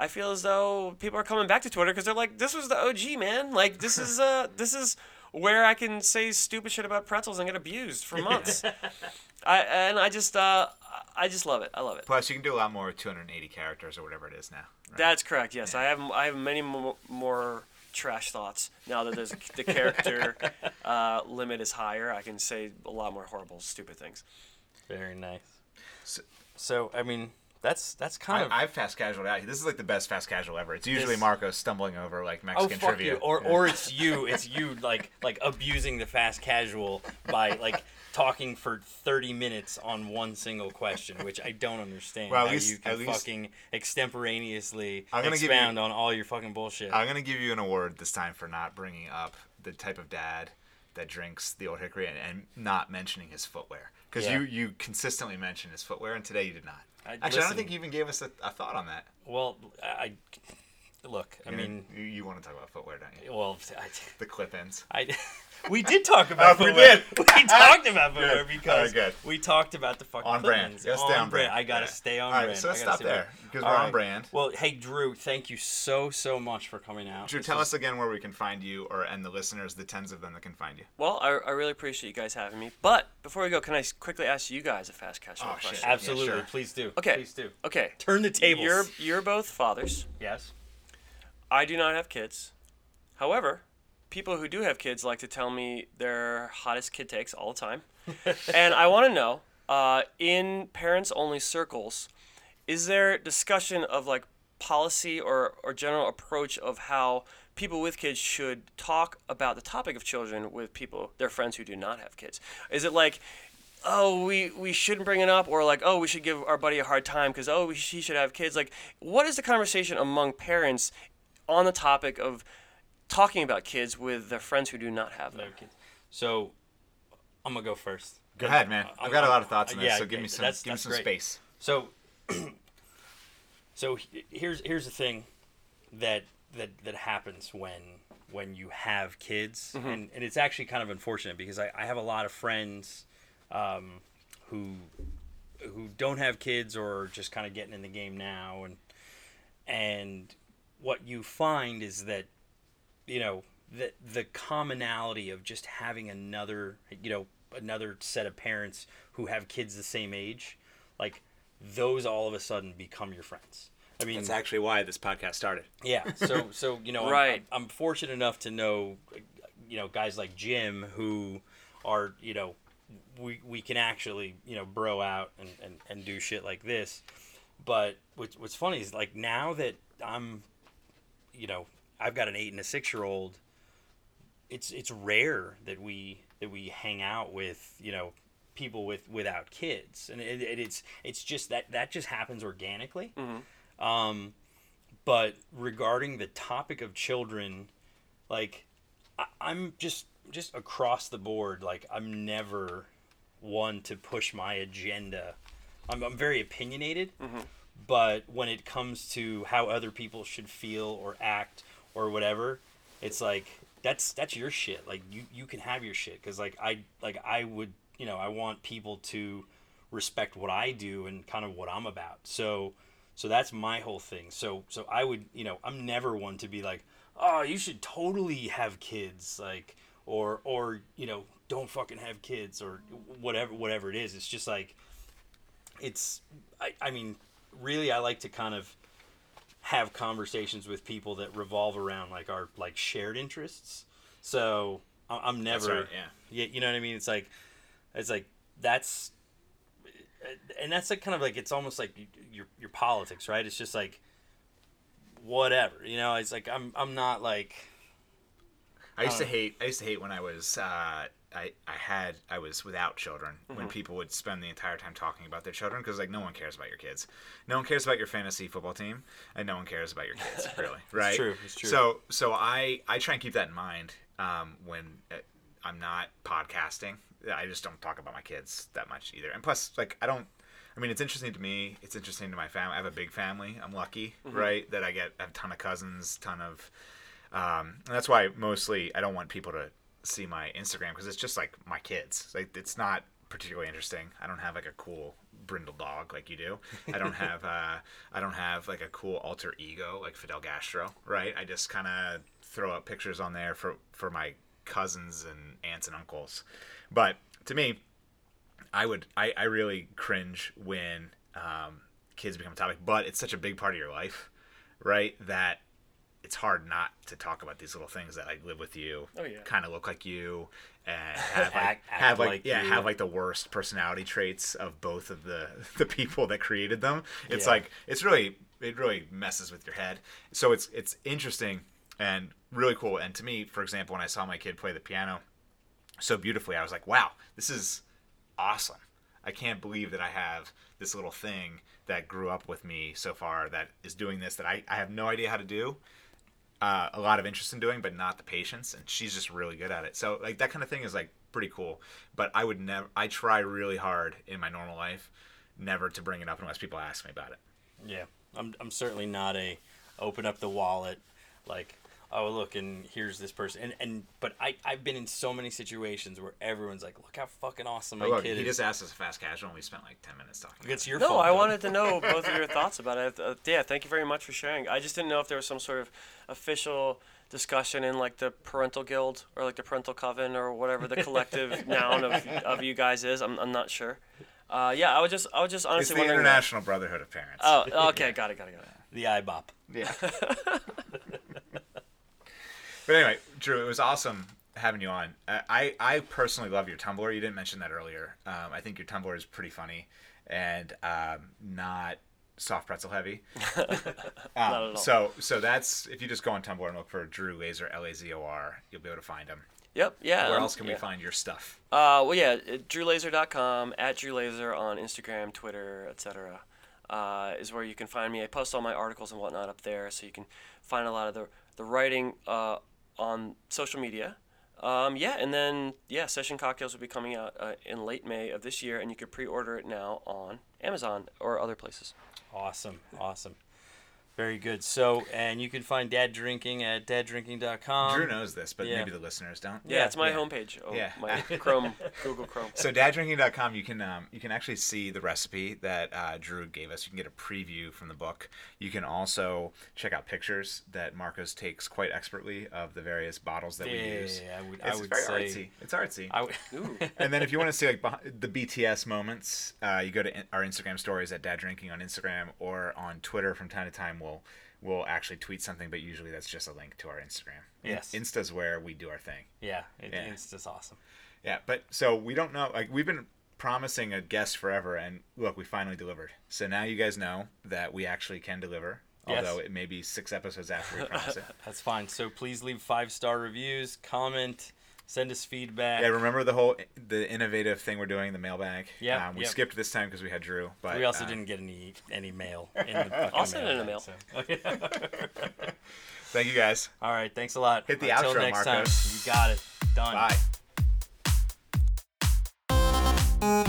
I feel as though people are coming back to Twitter because they're like, "This was the OG, man. Like this is uh this is where I can say stupid shit about pretzels and get abused for months." I and I just uh I just love it. I love it. Plus, you can do a lot more with 280 characters or whatever it is now. right? That's correct. Yes, I have I have many more, more trash thoughts now that there's the character uh, limit is higher. I can say a lot more horrible, stupid things. Very nice. So- So, I mean, that's that's kind of I, I've fast casual out. This is like the best fast casual ever. It's usually This- Marco stumbling over like oh Mexican fuck trivia. you, or Yeah. or it's you, it's you like like abusing the fast casual by like talking for thirty minutes on one single question, which I don't understand. Well, at least- you can least- fucking extemporaneously I'm gonna give you- on all your fucking bullshit. I'm gonna give you an award this time for not bringing up the type of dad that drinks the old hickory and, and not mentioning his footwear because Yeah. you you consistently mention his footwear and today you did not. I- Actually, I don't think you even gave us a, a thought on that. well, I look. I mean, you, you want to talk about footwear, don't you? well, I, The clip ins. I we did talk about Oh, we did. We talked about footwear Good. because Alright, good. we talked about the fucking On brand. Clintons. You stay on brand. I gotta Yeah. stay on Alright, brand. so let's I gotta stop stay on there, brand. because we're on brand. Well, hey Drew, thank you so so much for coming out. Drew, This tell was- us again where we can find you, or and the listeners, the tens of them that can find you. Well, I, I really appreciate you guys having me. But before we go, can I quickly ask you guys a fast casual Oh, shit. question? Absolutely, Yeah, sure. please do. Okay. please do. Okay. Turn the tables. You're you're both fathers. yes. I do not have kids. However, people who do have kids like to tell me their hottest kid takes all the time. and I want to know, uh, in parents only circles, is there discussion of like policy or, or general approach of how people with kids should talk about the topic of children with people, their friends who do not have kids? Is it like, oh, we, we shouldn't bring it up, or like, oh, we should give our buddy a hard time because, oh, he should have kids? Like, what is the conversation among parents on the topic of talking about kids with their friends who do not have them? Kids. So, I'm gonna go first. Go ahead, man. I've I'm- got a lot of thoughts on this, yeah, so give me some, that's- give me some great. space. So, so here's here's the thing that that that happens when when you have kids, and, and it's actually kind of unfortunate because I, I have a lot of friends um, who who don't have kids or are just kind of getting in the game now, and and what you find is that you know the the commonality of just having another you know another set of parents who have kids the same age like those all of a sudden become your friends i mean That's actually why this podcast started. yeah so so you know I'm- Right. I'm, I'm fortunate enough to know you know guys like jim who are you know we, we can actually you know bro out and, and, and do shit like this but what's, what's funny is like now that i'm you know i've got an eight and a six year old it's it's rare that we that we hang out with you know people with without kids. And it, it, it's it's just that that just happens organically. Um but regarding the topic of children like I, i'm just just across the board like i'm never one to push my agenda. I'm, I'm very opinionated. But when it comes to how other people should feel or act or whatever it's like that's that's your shit. Like you you can have your shit. Because like i like i would you know i want people to respect what i do and kind of what i'm about. So so that's my whole thing. So so i would you know i'm never one to be like oh you should totally have kids like or or you know don't fucking have kids or whatever whatever it is. It's just like it's I, I mean really I like to kind of have conversations with people that revolve around like our like shared interests. So I'm never right, yeah. you know what I mean? It's like, it's like that's, and that's like kind of like it's almost like your your politics, right? It's just like, whatever, you know. It's like I'm I'm not like, I used to Uh. hate. I used to hate when I was. Uh, I I had. I was without children. When people would spend the entire time talking about their children, because like no one cares about your kids. No one cares about your fantasy football team, and no one cares about your kids. Really, right? true, it's true. So so I I try and keep that in mind um, when uh, I'm not podcasting. I just don't talk about my kids that much either. And plus, like I don't. I mean, it's interesting to me. It's interesting to my family. I have a big family. I'm lucky, right, that I get I have a ton of cousins, ton of um, and that's why mostly I don't want people to see my Instagram because it's just like my kids. Like it's not particularly interesting. I don't have like a cool brindle dog like you do. I don't have uh, I don't have like a cool alter ego like Fidel Gastro, right? I just kind of throw up pictures on there for for my cousins and aunts and uncles. But to me, I would I, I really cringe when um, kids become a topic, but it's such a big part of your life, right? That it's hard not to talk about these little things that like live with you, Oh, yeah. kind of look like you, and have like Act- act have like, like yeah have like the worst personality traits of both of the the people that created them. It's Yeah. like it's really it really messes with your head. So it's it's interesting and really cool. And to me, for example, when I saw my kid play the piano so beautifully, I was like, wow, this is awesome. I can't believe that I have this little thing that grew up with me so far that is doing this that I, I have no idea how to do. Uh, a lot of interest in doing, but not the patience, and she's just really good at it. So like that kind of thing is like pretty cool. But I would never. I try really hard in my normal life, never to bring it up unless people ask me about it. yeah, I'm I'm certainly not a open up the wallet like. Oh look, and here's this person, and and but I I've been in so many situations where everyone's like, look how fucking awesome my Oh, look, kid he is. just asked us a fast casual, and we spent like ten minutes talking. it's it. your No, fault. I though. wanted to know both of your thoughts about it. Uh, yeah, thank you very much for sharing. I just didn't know if there was some sort of official discussion in like the parental guild or like the parental coven or whatever the collective noun of, of you guys is. I'm, I'm not sure. Uh, yeah, I was just I was just honestly It's the wondering. that. International Brotherhood of Parents. Oh, okay, got it, got it, got it. the IBOP. Yeah. but anyway, Drew, it was awesome having you on. Uh, I I personally love your Tumblr. You didn't mention that earlier. Um, I think your Tumblr is pretty funny and um, not soft pretzel heavy. Um. So so that's if you just go on Tumblr and look for Drew Lazor L A Z O R, you'll be able to find him. Yep, yeah. Where um, else can we find your stuff? Uh, well, yeah, drewlazor.com, at drewlazor on Instagram, Twitter, etc. Uh, is where you can find me. I post all my articles and whatnot up there, so you can find a lot of the, the writing uh, on social media. Um, yeah, and then, yeah, Session Cocktails will be coming out uh, in late May of this year, and you can pre order it now on Amazon or other places. Awesome, awesome. Very good. So, and you can find Dad Drinking at daddrinking.com. Drew knows this, but yeah. maybe the listeners don't. Yeah, Yeah, it's my yeah. homepage. Oh, Yeah. My Chrome, Google Chrome. So daddrinking.com, you can um, you can actually see the recipe that uh, Drew gave us. You can get a preview from the book. You can also check out pictures that Marcos takes quite expertly of the various bottles that we use. Yeah, use. I would, It's I would very say. artsy. It's artsy. I would, Ooh. and then if you want to see like the BTS moments, uh, you go to our Instagram stories at Dad Drinking on Instagram or on Twitter. From time to time, we'll we'll actually tweet something, but usually that's just a link to our Instagram. Yes. Insta's where we do our thing. yeah, it, Yeah. just awesome. Yeah, but so we don't know. Like we've been promising a guest forever, and look, we finally delivered. So now you guys know that we actually can deliver. Yes. Although it may be six episodes after we promise it. That's fine. So please leave five star reviews, comment, Send us feedback. Yeah, remember the whole the innovative thing we're doing, the mailbag. Yeah, um, we yep. skipped this time because we had Drew, but we also uh, didn't get any any mail. In the, I'll send in a mail. So. Okay. Thank you guys. All right, thanks a lot. Hit the Until outro, next Marcos. Time, you got it. Done. Bye.